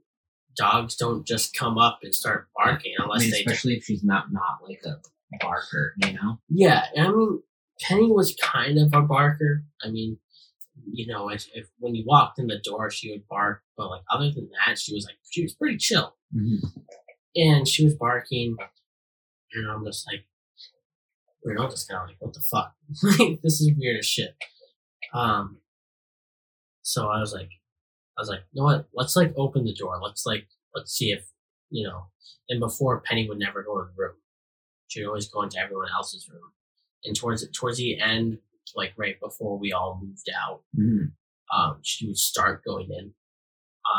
dogs don't just come up and start barking I unless mean, they." especially if she's not not like a barker, you know. Yeah, I mean, Penny was kind of a barker. I mean, you know, if, if when you walked in the door, she would bark, but like other than that, she was like she was pretty chill. Mhm. and she was barking, and I'm just like, we're all just kind of like, what the fuck? like, this is weird as shit. Um, so I was like, I was like, you know what? Let's like open the door. Let's like, let's see if, you know, and before Penny would never go in the room. She'd always go into everyone else's room. And towards towards the end, like right before we all moved out, Mhm. um, she would start going in.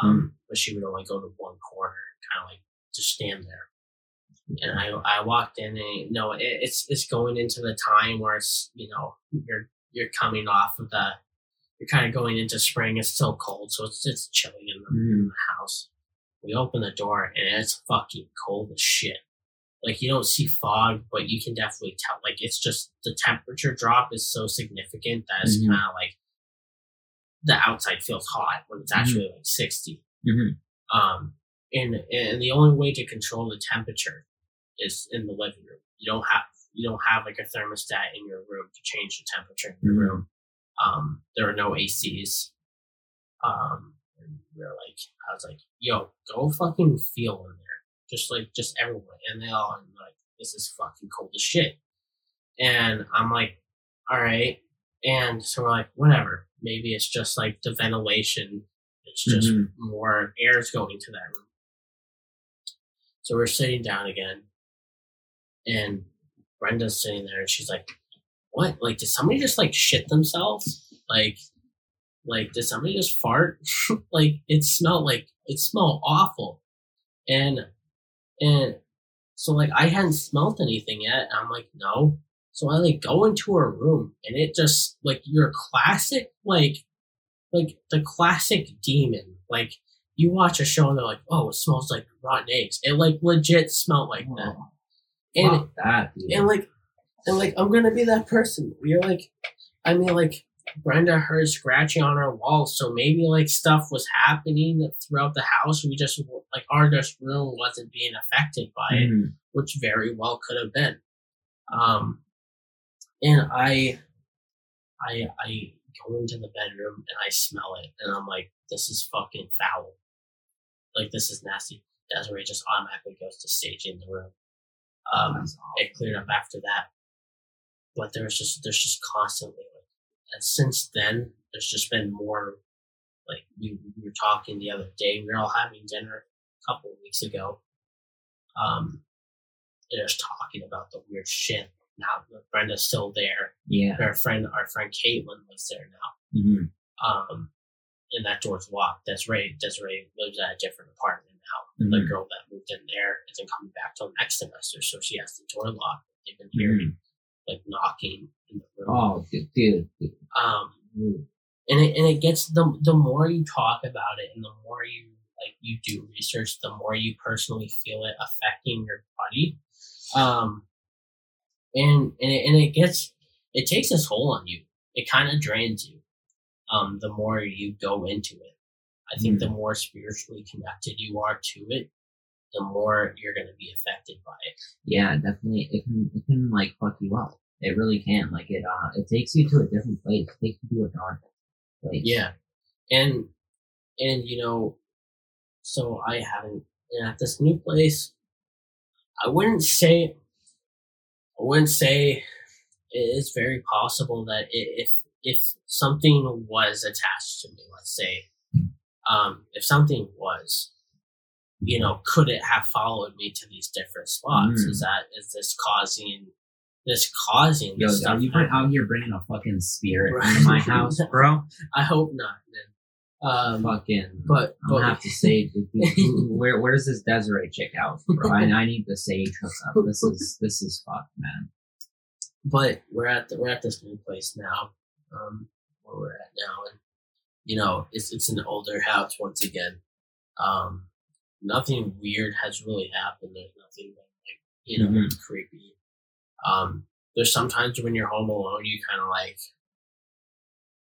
Um, but she would only go to one corner and kind of like just stand there. And I, I walked in and you know, it, it's, it's going into the time where it's, you know, you're, you're coming off of the, you're kind of going into spring. It's still cold. So it's, it's chilly in the, in Mhm. the house. We open the door and it's fucking cold as shit. Like you don't see fog, but you can definitely tell. Like it's just the temperature drop is so significant that it's Mhm. kind of like the outside feels hot when it's actually like 60. Mhm. Um, and and the only way to control the temperature is in the living room. You don't have you don't have like a thermostat in your room to change the temperature in your Mhm. room. Um, there are no ACs. Um, and we are like, I was like, yo, go fucking feel in there, just like just everyone, and they all are like, this is fucking cold as shit. And I'm like, all right. And so we're like, whatever. Maybe it's just like the ventilation. It's just Mhm. more air's going to that room. So we're sitting down again, and Brenda's sitting there, and she's like, "What? Like, did somebody just like shit themselves? Like, like did somebody just fart? like, it smelled like it smelled awful." And and so like I hadn't smelt anything yet. And I'm like, no. So I like go into her room, and it just like your classic like like the classic demon like you watch a show and they're like, oh, it smells like rotten eggs. It like legit smelled like that. Oh, And that, and like and like I'm gonna be that person. You're like I mean like Brenda heard scratching on our walls, so maybe like stuff was happening throughout the house. We just like our just room wasn't being affected by it, Mhm. which very well could have been. Um, and I, I, I go into the bedroom and I smell it, and I'm like, this is fucking foul. Like this is nasty. Desiree just automatically goes to saging the room. Um, it cleared up after that. But there's just there's just constantly like and since then there's just been more like we, we were talking the other day, we were all having dinner a couple of weeks ago. Um they're just talking about the weird shit. Now Brenda's still there. Yeah. Our friend our friend Caitlin lives there now. Mhm. Um and that door's locked. Desiree Desiree lives at a different apartment now the Mhm. girl that moved in there isn't coming back till next semester, so she has the door locked. They've been hearing like knocking in the room. Oh, dude, dude, dude. Um, and it and it gets the the more you talk about it, and the more you like you do research, the more you personally feel it affecting your body. Um, and and it, and it gets it takes its toll on you. It kind of drains you. Um, the more you go into it, I think the more spiritually connected you are to it, the more you're going to be affected by it. Yeah, definitely. It can, it can like fuck you up. It really can. Like it, uh, it takes you to a different place. It takes you to a dark place. Yeah. And and you know, so I haven't at this new place I wouldn't say I wouldn't say it's very possible that if if something was attached to me, let's say, um, if something was, you know, could it have followed me to these different spots? Mm. Is that is this causing this causing Yo, this are stuff? you bring, out here bringing a fucking spirit into my house, bro? I hope not, man. Um, fucking. but I'm but have to say, where where's this Desiree chick out, bro? I, I need the sage hookup. This is this is fucked, man. but we're at the, we're at this new place now, um, where we're at now, and you know it's it's an older house once again. Um, nothing weird has really happened. There's nothing like you know Mhm. creepy. Um, there's sometimes when you're home alone, you kind of like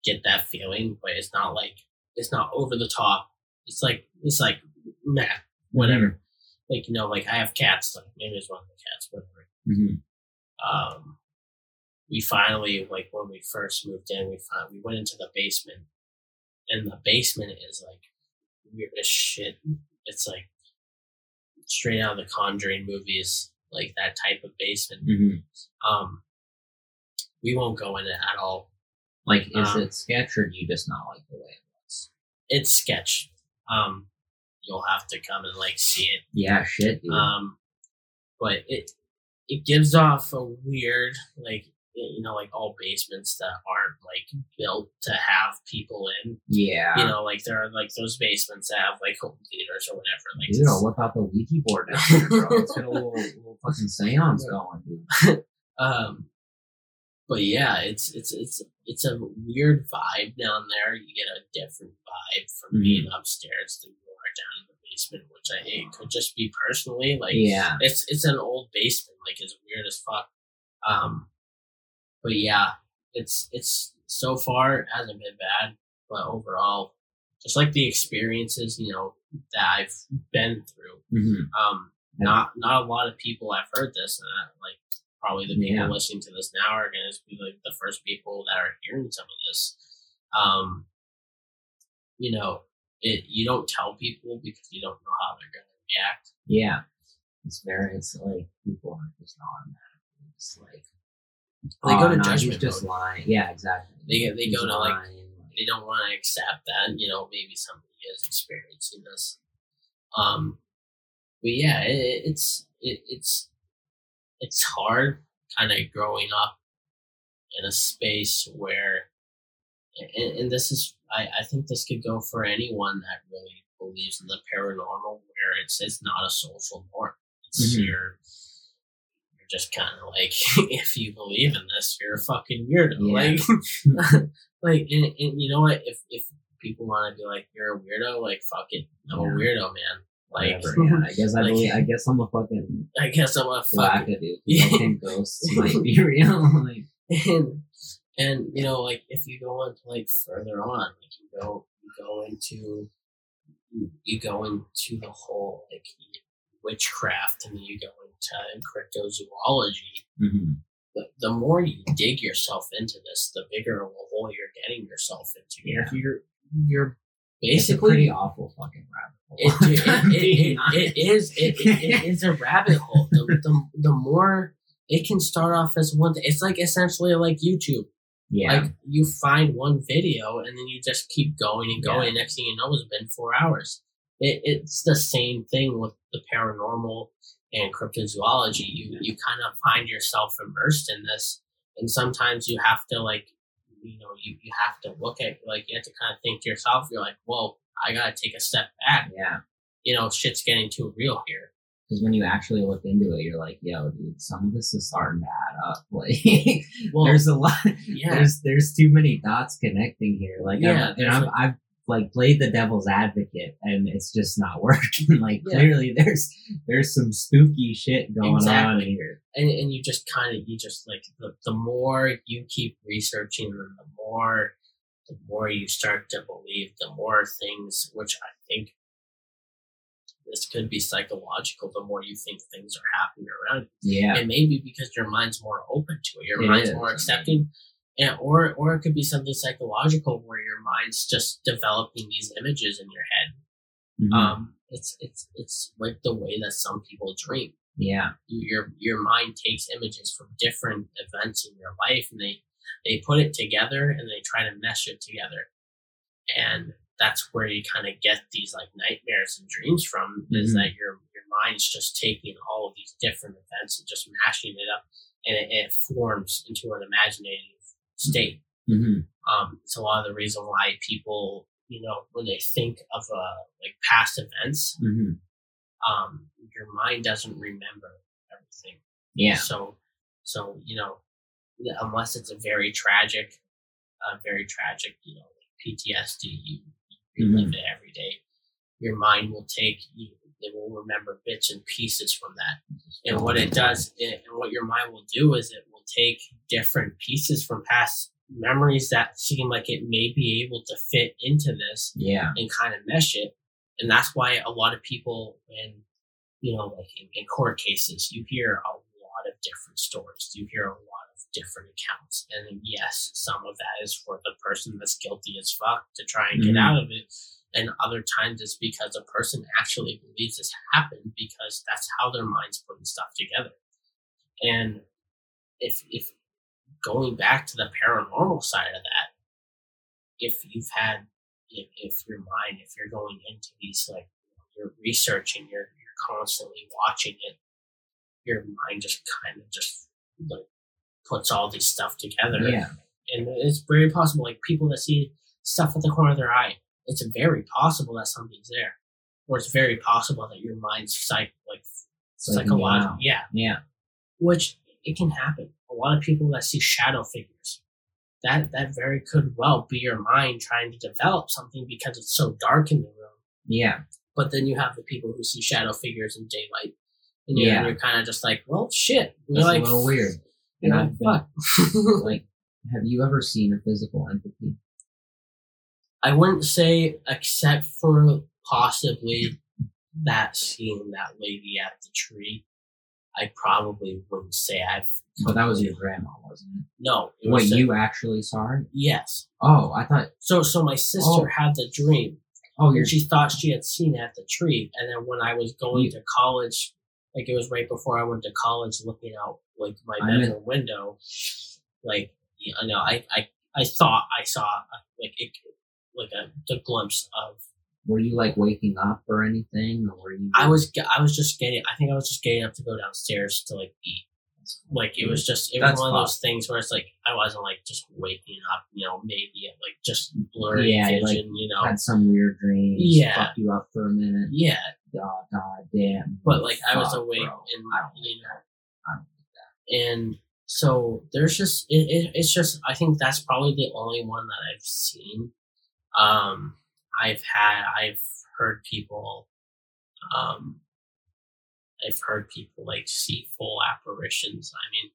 get that feeling, but it's not like it's not over the top. It's like it's like meh, whatever. Like you know, like I have cats. Like maybe it's one of the cats, whatever Mhm. um, we finally like when we first moved in, we found we went into the basement, and the basement is like weird as shit. It's like straight out of the Conjuring movies, like that type of basement. hmm Um, we won't go in it at all. Like, is Um, it sketch or do you just not like the way it was? It's sketch. Um, you'll have to come and like see it. Yeah, shit, dude. Um, but it it gives off a weird like you know like all basements that aren't like built to have people in. yeah. You know, like there are like those basements that have like home theaters or whatever. Like Dude, it's- I'll whip out the Ouija board down here, bro. Let's get a little, little fucking seance going, dude. Um, but yeah, it's it's it's it's a weird vibe down there. You get a different vibe from Mhm. being upstairs than you are down in the basement, which I hate. could just be personally like Yeah. it's it's an old basement, like it's weird as fuck. Um, but yeah, it's it's so far it hasn't been bad, but overall, just like the experiences you know that I've been through, hmm um, not not a lot of people have heard this, and uh, like probably the people Yeah. listening to this now are going to be like the first people that are hearing some of this. Um, you know, it you don't tell people because you don't know how they're going to react. Yeah. It's very, it's like people are just automatically just like, They go "Oh, to no, judgment just mode. lying. Yeah, exactly. They they He's go to, like, They don't want to accept that you know maybe somebody is experiencing this. Um, but yeah, it, it's it, it's it's hard kind of growing up in a space where and, and this is I, I think this could go for anyone that really believes in the paranormal where it's it's not a social norm it's Mhm. you're you're just kind of like if you believe in this you're a fucking weirdo Yeah. like like and, and you know what if if people want to be like you're a weirdo like fuck it i'm a weirdo man like yeah. I guess I like- believe, I guess I'm a fucking i guess i'm a fucking wackadoo. Yeah. I think ghosts might be real. like, and and you know like if you go into like further on like you go you go into you, you go into the whole like witchcraft and then you go into cryptozoology mhm. the, the more you dig yourself into this the bigger of a hole you're getting yourself into you're Yeah. you're, you're it's a basically pretty awful fucking rabbit hole. it, it, it, it is it, it, is a rabbit hole. The, the, the more it can start off as one thing, it's like essentially like YouTube. yeah. Like you find one video and then you just keep going and going. Next thing you know, it's been four hours. It, it's the same thing with the paranormal and cryptozoology. You you kind of find yourself immersed in this, and sometimes you have to like, you know, you, you have to look at like you have to kind of think to yourself. You're like, whoa, I gotta take a step back. yeah. You know, shit's getting too real here. Because when you actually look into it, you're like, yo, dude, some of this is starting to add up. Like, Well, there's a lot. yeah, There's there's too many dots connecting here. Like, Yeah, I'm, and I'm, a- I've like played the devil's advocate, and it's just not working. like, Yeah. clearly, there's there's some spooky shit going on here. and, and you just kind of you just like the, the more you keep researching and the more the more you start to believe the more things which i think this could be psychological the more you think things are happening around you Yeah, it may be because your mind's more open to it your It mind's is, more accepting and or or it could be something psychological where your mind's just developing these images in your head Mhm. um it's it's it's like the way that some people dream yeah, your your mind takes images from different events in your life and they they put it together and they try to mesh it together and that's where you kind of get these like nightmares and dreams from is Mhm. that your your mind's just taking all of these different events and just mashing it up and it, it forms into an imaginative state hmm um, it's a lot of the reason why people you know when they think of uh, like past events hmm um, your mind doesn't remember everything yeah, so, so you know, unless it's a very tragic, uh, very tragic, you know, like PTSD, you, you Mm-hmm. relive it every day. Your mind will take you. It will remember bits and pieces from that. And what it does, it, and what your mind will do is it take different pieces from past memories that seem like it may be able to fit into this yeah, and kind of mesh it. And that's why a lot of people, when, you know, like in, in court cases, you hear a lot of different stories. You hear a lot of different accounts. And yes, some of that is for the person that's guilty as fuck to try and get Mhm. out of it. and other times it's because a person actually believes this happened because that's how their mind's putting stuff together. And if if going back to the paranormal side of that, if you've had if, if your mind, if you're going into these like you're researching, you're you're constantly watching it, your mind just kind of just like puts all these stuff together. Yeah. And it's very possible, like people that see stuff at the corner of their eye, it's very possible that something's there. Or it's very possible that your mind's psych like psychological. Yeah. Yeah. Which it can happen. A lot of people that see shadow figures, that that very could well be your mind trying to develop something because it's so dark in the room. Yeah. But then you have the people who see shadow figures in daylight. And you're, Yeah. you're kind of just like, well, shit. That's like, a little weird. And I know, fuck. like, have you ever seen a physical entity? I wouldn't say except for possibly that seeing that lady at the tree. I probably wouldn't say I've. But that was your grandma, wasn't it? No. It was a- you actually saw her? Yes. Oh, I thought. So, so my sister Oh. had the dream, Oh, and she thought she had seen it at the tree. And then when I was going You- to college, like it was right before I went to college, looking out like my I'm in- bedroom window, like you know, I, I, I thought I saw like it, like a the glimpse of Were you like waking up or anything, or were you? I was I was just getting I think I was just getting up to go downstairs to like eat. Like it was just it was That's one of those things where it's like I wasn't like just waking up, you know, maybe at like just blurry Yeah, vision, like, you know. had some weird dreams. Yeah. Fucked you up for a minute. Yeah, God, God damn. but like I was awake bro. and I don't you know, that. I don't like and so there's just it, it, it's just I think that's probably the only one that I've seen. Um, I've had I've heard people, um, I've heard people like see full apparitions. I mean,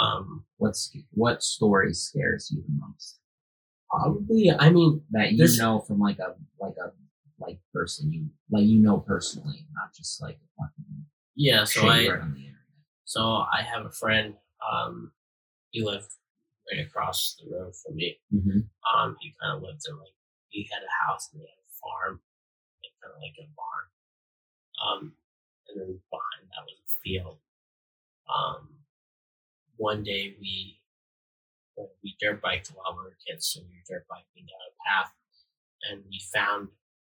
um, What's what story scares you the most? probably I mean That you know from like a like a like person you like you know personally, not just like a fucking yeah. So I you on the so I have a friend. Um, he lived right across the road from me. Mm-hmm. Um, he kind of lived in like he had a house and he had a farm, like kind of like a barn. Um, and then behind that was a field. Um, one day we we dirt biked while we were kids, so we were dirt biking down a path, and we found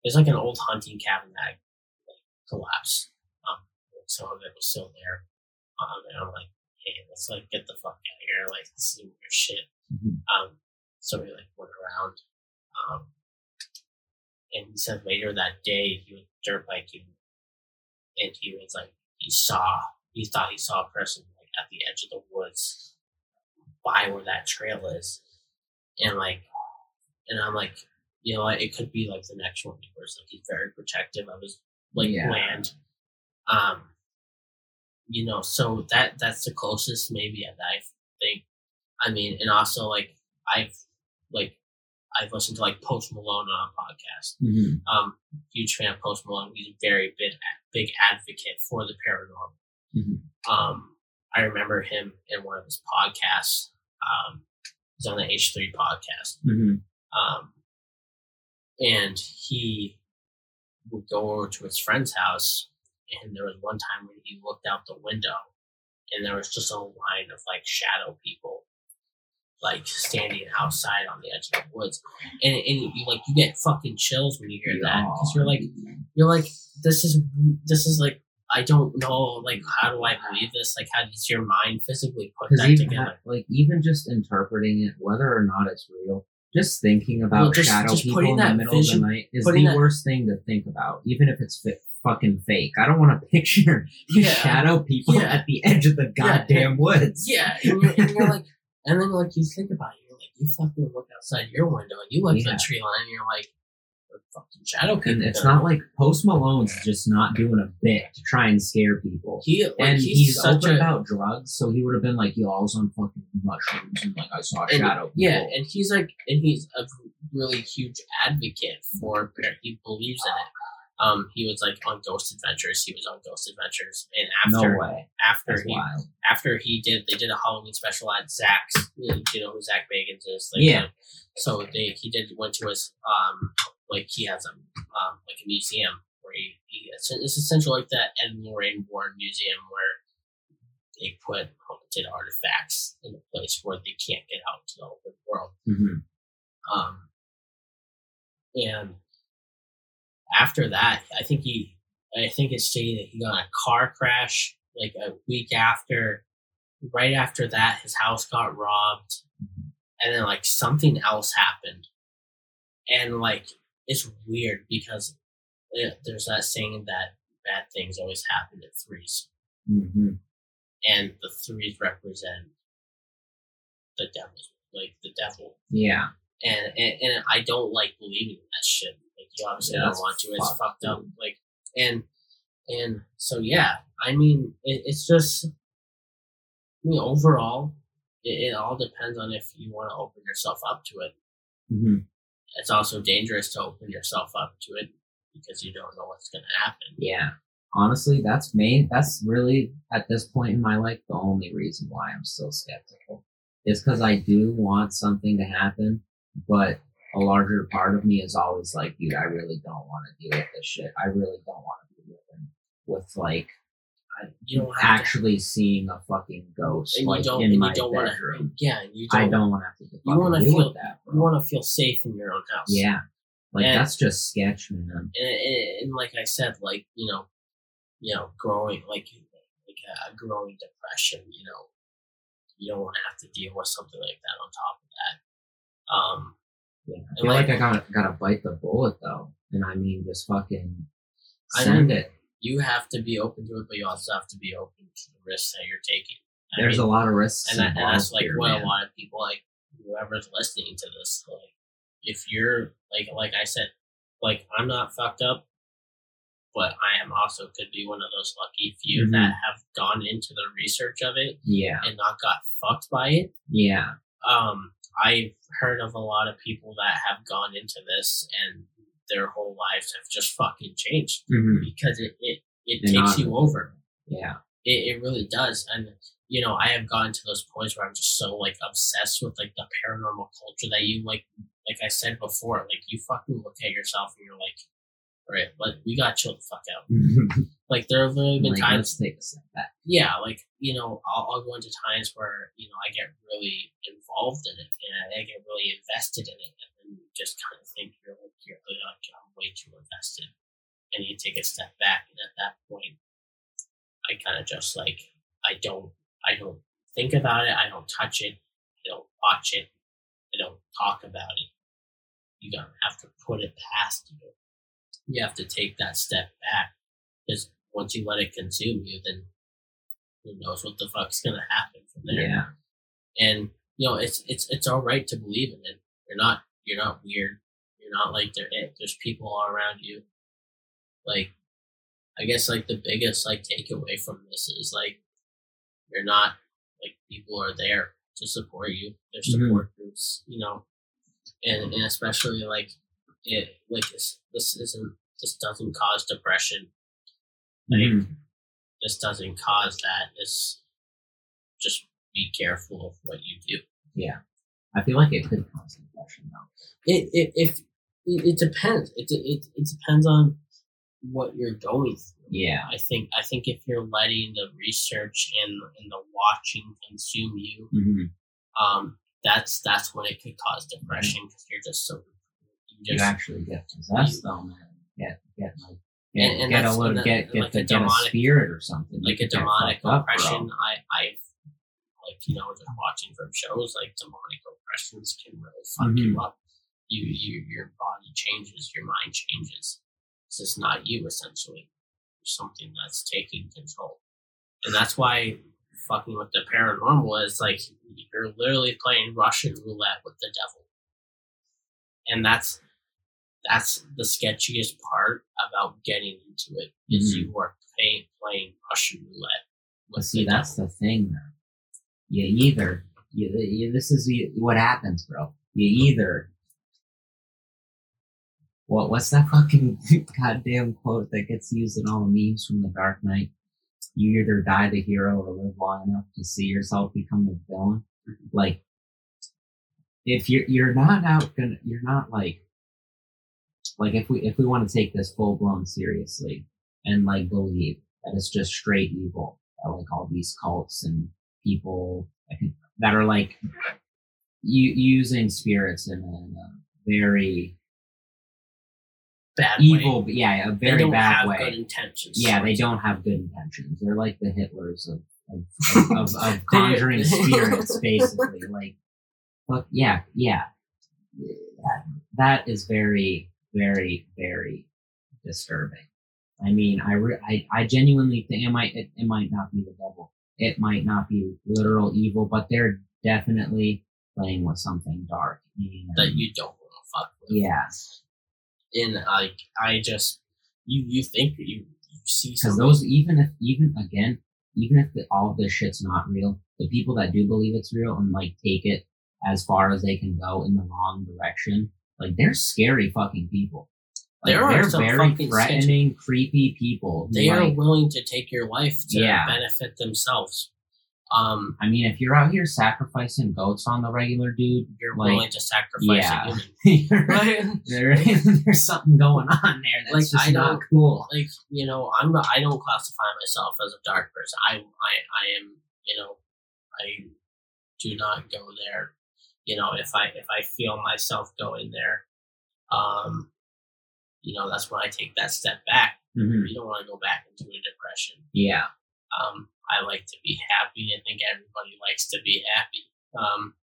there's like an old hunting cabin that like, collapsed. Um, some of it was still there. Um, and I'm like, hey, let's like get the fuck out of here. Like this is weird shit. Mhm. Um, so we like went around. Um, and he said later that day he was dirt biking, and he was like he saw he thought he saw a person like at the edge of the woods by where that trail is, and like, and I'm like, you know, it could be like the next one it's like he's very protective of his like Yeah. land. Um, you know, so that that's the closest maybe that I think. I mean, and also like I've like I've listened to like Post Malone on a podcast. Mm-hmm. Um, huge fan of Post Malone. He's a very big big advocate for the paranormal. Mhm. Um, I remember him in one of his podcasts. Um, he's on the H three podcast. Mm-hmm. Um, and he would go over to his friend's house, and there was one time when he looked out the window, and there was just a line of like shadow people, like standing outside on the edge of the woods, and and you like you get fucking chills when you hear that because you're like you're like this is this is like I don't know like how do I believe this like how does your mind physically put that even together? like even just interpreting it, whether or not it's real, just thinking about Well, just- shadow just people in the middle vision- of the night is the that- worst thing to think about, even if it's fi- fucking fake. I don't want to picture Yeah. shadow people Yeah. at the edge of the Yeah. goddamn woods. Yeah, and you're, and you're like, and then like you think about it, you're like, you fucking look outside your window and you look at the tree line, and you're like, "What fucking shadow people. And it's gonna-" not like Post Malone's just not doing a bit to try and scare people. he like, and he's, he's, such open a about drugs, so he would have been like, "Yo, I was on fucking mushrooms and like I saw and, shadow." yeah, and he's like, and he's a really huge advocate for he believes in it. Um, he was like on Ghost Adventures. He was on Ghost Adventures, and after no after That's he wild. after he did they did a Halloween special at Zak's. You know who Zak Bagans is. Like, Yeah. uh, So they he did went to his um like he has a um, like a museum where he, he it's, it's essentially like that Ed Lorraine Warren Museum where they put haunted artifacts in a place where they can't get out to the open world. Mm-hmm. Um, and after that, I think he, I think it's stated that he got a car crash like a week after. Right after that, his house got robbed, and then like something else happened, and like it's weird because it, there's that saying that bad things always happen at threes, Mm-hmm. and the threes represent the devil, like the devil. Yeah. And, and and I don't like believing that shit. Like you obviously Yeah, don't want to. It's fucked, fucked up. Like and and so yeah. I mean, it, it's just. I mean, overall, it, it all depends on if you want to open yourself up to it. Mm-hmm. It's also dangerous to open yourself up to it because you don't know what's going to happen. Yeah. Honestly, that's main. That's really at this point in my life the only reason why I'm still skeptical is because I do want something to happen, but a larger part of me is always like, dude, I really don't want to deal with this shit. I really don't want to be living with like I, you don't have to, actually seeing a fucking ghost and you like don't, in and my you don't want bedroom. to. Yeah, you don't. I don't want to have to You wanna feel- with that. You want to feel safe in your own house. yeah, like And- that's just sketch, man. and, and, and like I said, like you know, you know, growing like like a growing depression, you know, you don't want to have to deal with something like that on top of that. Um, Yeah, I feel like, like- I gotta gotta bite the bullet though, and I mean just fucking I send mean, it. you have to be open to it, but you also have to be open to the risks that you're taking. I There's mean, a lot of risks and, that, and that's like here, what man. a lot of people like whoever's listening to this like if you're like like i said like i'm not fucked up but i am also could be one of those lucky few Mhm. that have gone into the research of it Yeah, and not got fucked by it yeah, um i've heard of a lot of people that have gone into this and their whole lives have just fucking changed hmm because it it, it They're takes not- you over. Yeah, it, it really does. And you know i have gotten to those points where i'm just so like obsessed with like the paranormal culture that you like like i said before like you fucking look at yourself and you're like right but we gotta chill the fuck out. Like there have literally been like, times take a step back. yeah like you know I'll, I'll go into times where you know i get really involved in it and i get really invested in it and then you just kind of think you're like you're like i'm way too invested. And you take a step back and at that point i kind of just like i don't i don't think about it i don't touch it i don't watch it i don't talk about it. You gotta have to put it past you you have to take that step back because once you let it consume you then who knows what the fuck's gonna happen from there. Yeah, and you know it's it's it's all right to believe in it. You're not you're not weird. You're not like there there's people all around you. Like i guess like the biggest like takeaway from this is like you're not like people are there to support you. There's Mhm. support groups you know? And and especially like it like this this isn't this doesn't cause depression. Like Mhm. this doesn't cause that. This just be careful of what you do. Yeah. I feel like it could cause depression though. it, it if it, it depends. It, it it depends on what you're going through. Yeah, i think i think if you're letting the research and and the watching consume you hmm um that's that's when it could cause depression because you're just so you actually get possessed though, man. Get get like get, And- and get a little and get get, like the, a get a demonic- spirit or something. like a demonic up, oppression i i've like you know just watching from shows like demonic oppressions can really fuck Mm-hmm. you up. You you your body changes your mind changes. It's just not you essentially. There's something that's taking control. And that's why fucking with the paranormal is like you're literally playing russian roulette with the devil. And that's that's the sketchiest part about getting into it is mm-hmm. you are playing playing russian roulette with see, that's the thing, man. You either you, you this is what happens, bro. You either what what's that fucking goddamn quote that gets used in all the memes from the Dark Knight? You either die the hero or live long enough to see yourself become the villain. Like, if you're you're not out gonna you're not like like if we if we want to take this full blown seriously and like believe that it's just straight evil, that, like all these cults and people that, are like u- using spirits in a, a very Bad evil, way. yeah, a They very don't bad have way. good intentions. Yeah, they don't have good intentions. They're like the Hitlers of of, of, of, conjuring spirits, basically. Like, but yeah, yeah, that, that is very, very, very disturbing. I mean, I, re- I, I genuinely think it might, it, it might not be the devil. It might not be literal evil, but they're definitely playing with something dark. And, that you don't want to fuck with. yeah, And like I just you you think that you you see because those even if even again even if the, all of this shit's not real the people that do believe it's real and like take it as far as they can go in the wrong direction like they're scary fucking people like, There are they're some very fucking threatening creepy people they are willing to take your life to Yeah. benefit themselves. Um, i mean if you're out here sacrificing goats on the regular dude you're Like, willing to sacrifice yeah. a human. right? There, there's something going on there that's Like, just I not cool like you know i'm not i don't classify myself as a dark person i i i am you know i do not go there you know if i if i feel myself going there um you know that's when i take that step back. Mhm. you don't want to go back into a depression. Yeah. Um i like to be happy. I think everybody likes to be happy. Um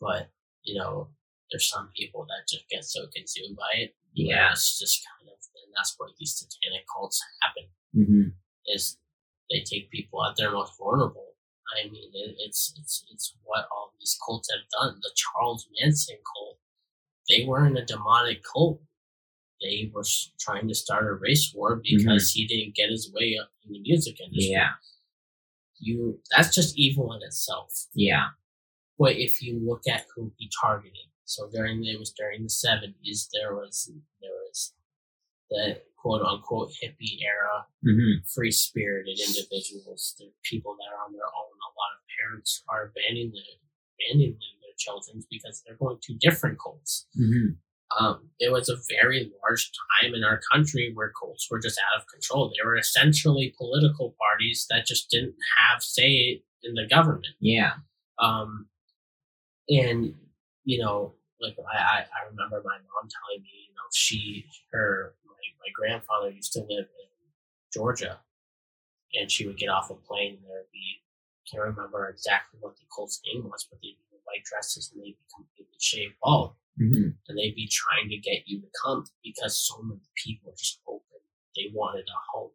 but you know there's some people that just get so consumed by it. Yeah. it's just kind of and that's where these satanic cults happen hmm is they take people at their most vulnerable. I mean, it, it's it's it's what all these cults have done. The Charles Manson cult, they were in a demonic cult. They were trying to start a race war because he didn't get his way up in the music industry. yeah you that's just evil in itself. yeah But if you look at who he targeted, so during it was during the seventies, there was there was the quote unquote hippie era hmm free spirited individuals. They're people that are on their own. A lot of parents are abandoning their, abandoning their children because they're going to different cults. hmm Um, it was a very large time in our country where cults were just out of control. They were essentially political parties that just didn't have say in the government. yeah Um, and you know, like I, I, I remember my mom telling me, you know, she, her, my, my grandfather used to live in Georgia, and she would get off a plane and there would be, can't remember exactly what the cult's name was, but they'd be in white dresses and they'd be completely shaved bald, hmm and they'd be trying to get you to come because so many people just open, they wanted a home,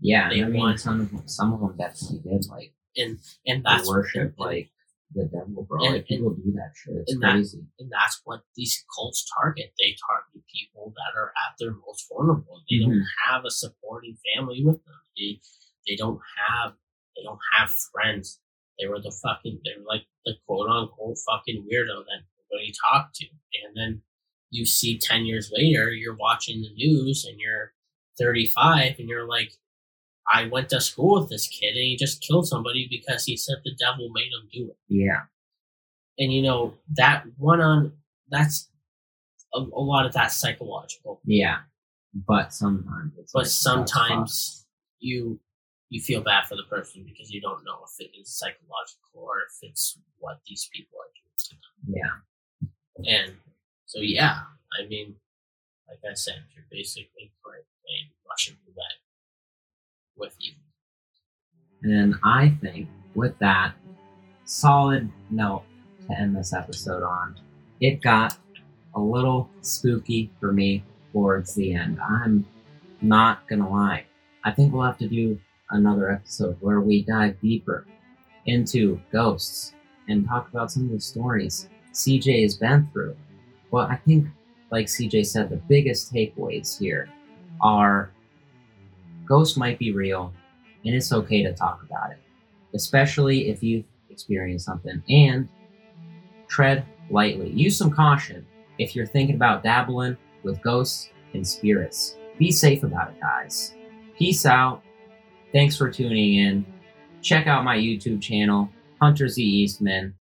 Yeah, They I mean, want- some of them, some of them definitely did like and and that's worship and- like the devil, bro. and- like people do that shit. It's and that- crazy. And that's what these cults target. They target people that are at their most vulnerable. They don't have a supporting family with them. They they don't have they don't have friends. They were the fucking they were like the quote unquote fucking weirdo that nobody talked to. And then you see ten years later, you're watching the news and you're 35 and you're like, I went to school with this kid and he just killed somebody because he said the devil made him do it yeah, and you know that one on that's a, a lot of that psychological yeah. But sometimes it's but like, sometimes you you feel bad for the person because you don't know if it is psychological or if it's what these people are doing to them yeah, and so yeah i mean like i said you're basically playing russian roulette with you and I think with that solid note to end this episode on, it got a little spooky for me towards the end. I'm not gonna lie. I think we'll have to do another episode where we dive deeper into ghosts and talk about some of the stories CJ has been through. Well, I think, like CJ said, the biggest takeaways here are ghosts might be real, and it's okay to talk about it, especially if you've experienced something. And tread lightly. Use some caution if you're thinking about dabbling with ghosts and spirits. Be safe about it, guys. Peace out. Thanks for tuning in. Check out my YouTube channel, Hunter Z Eastman.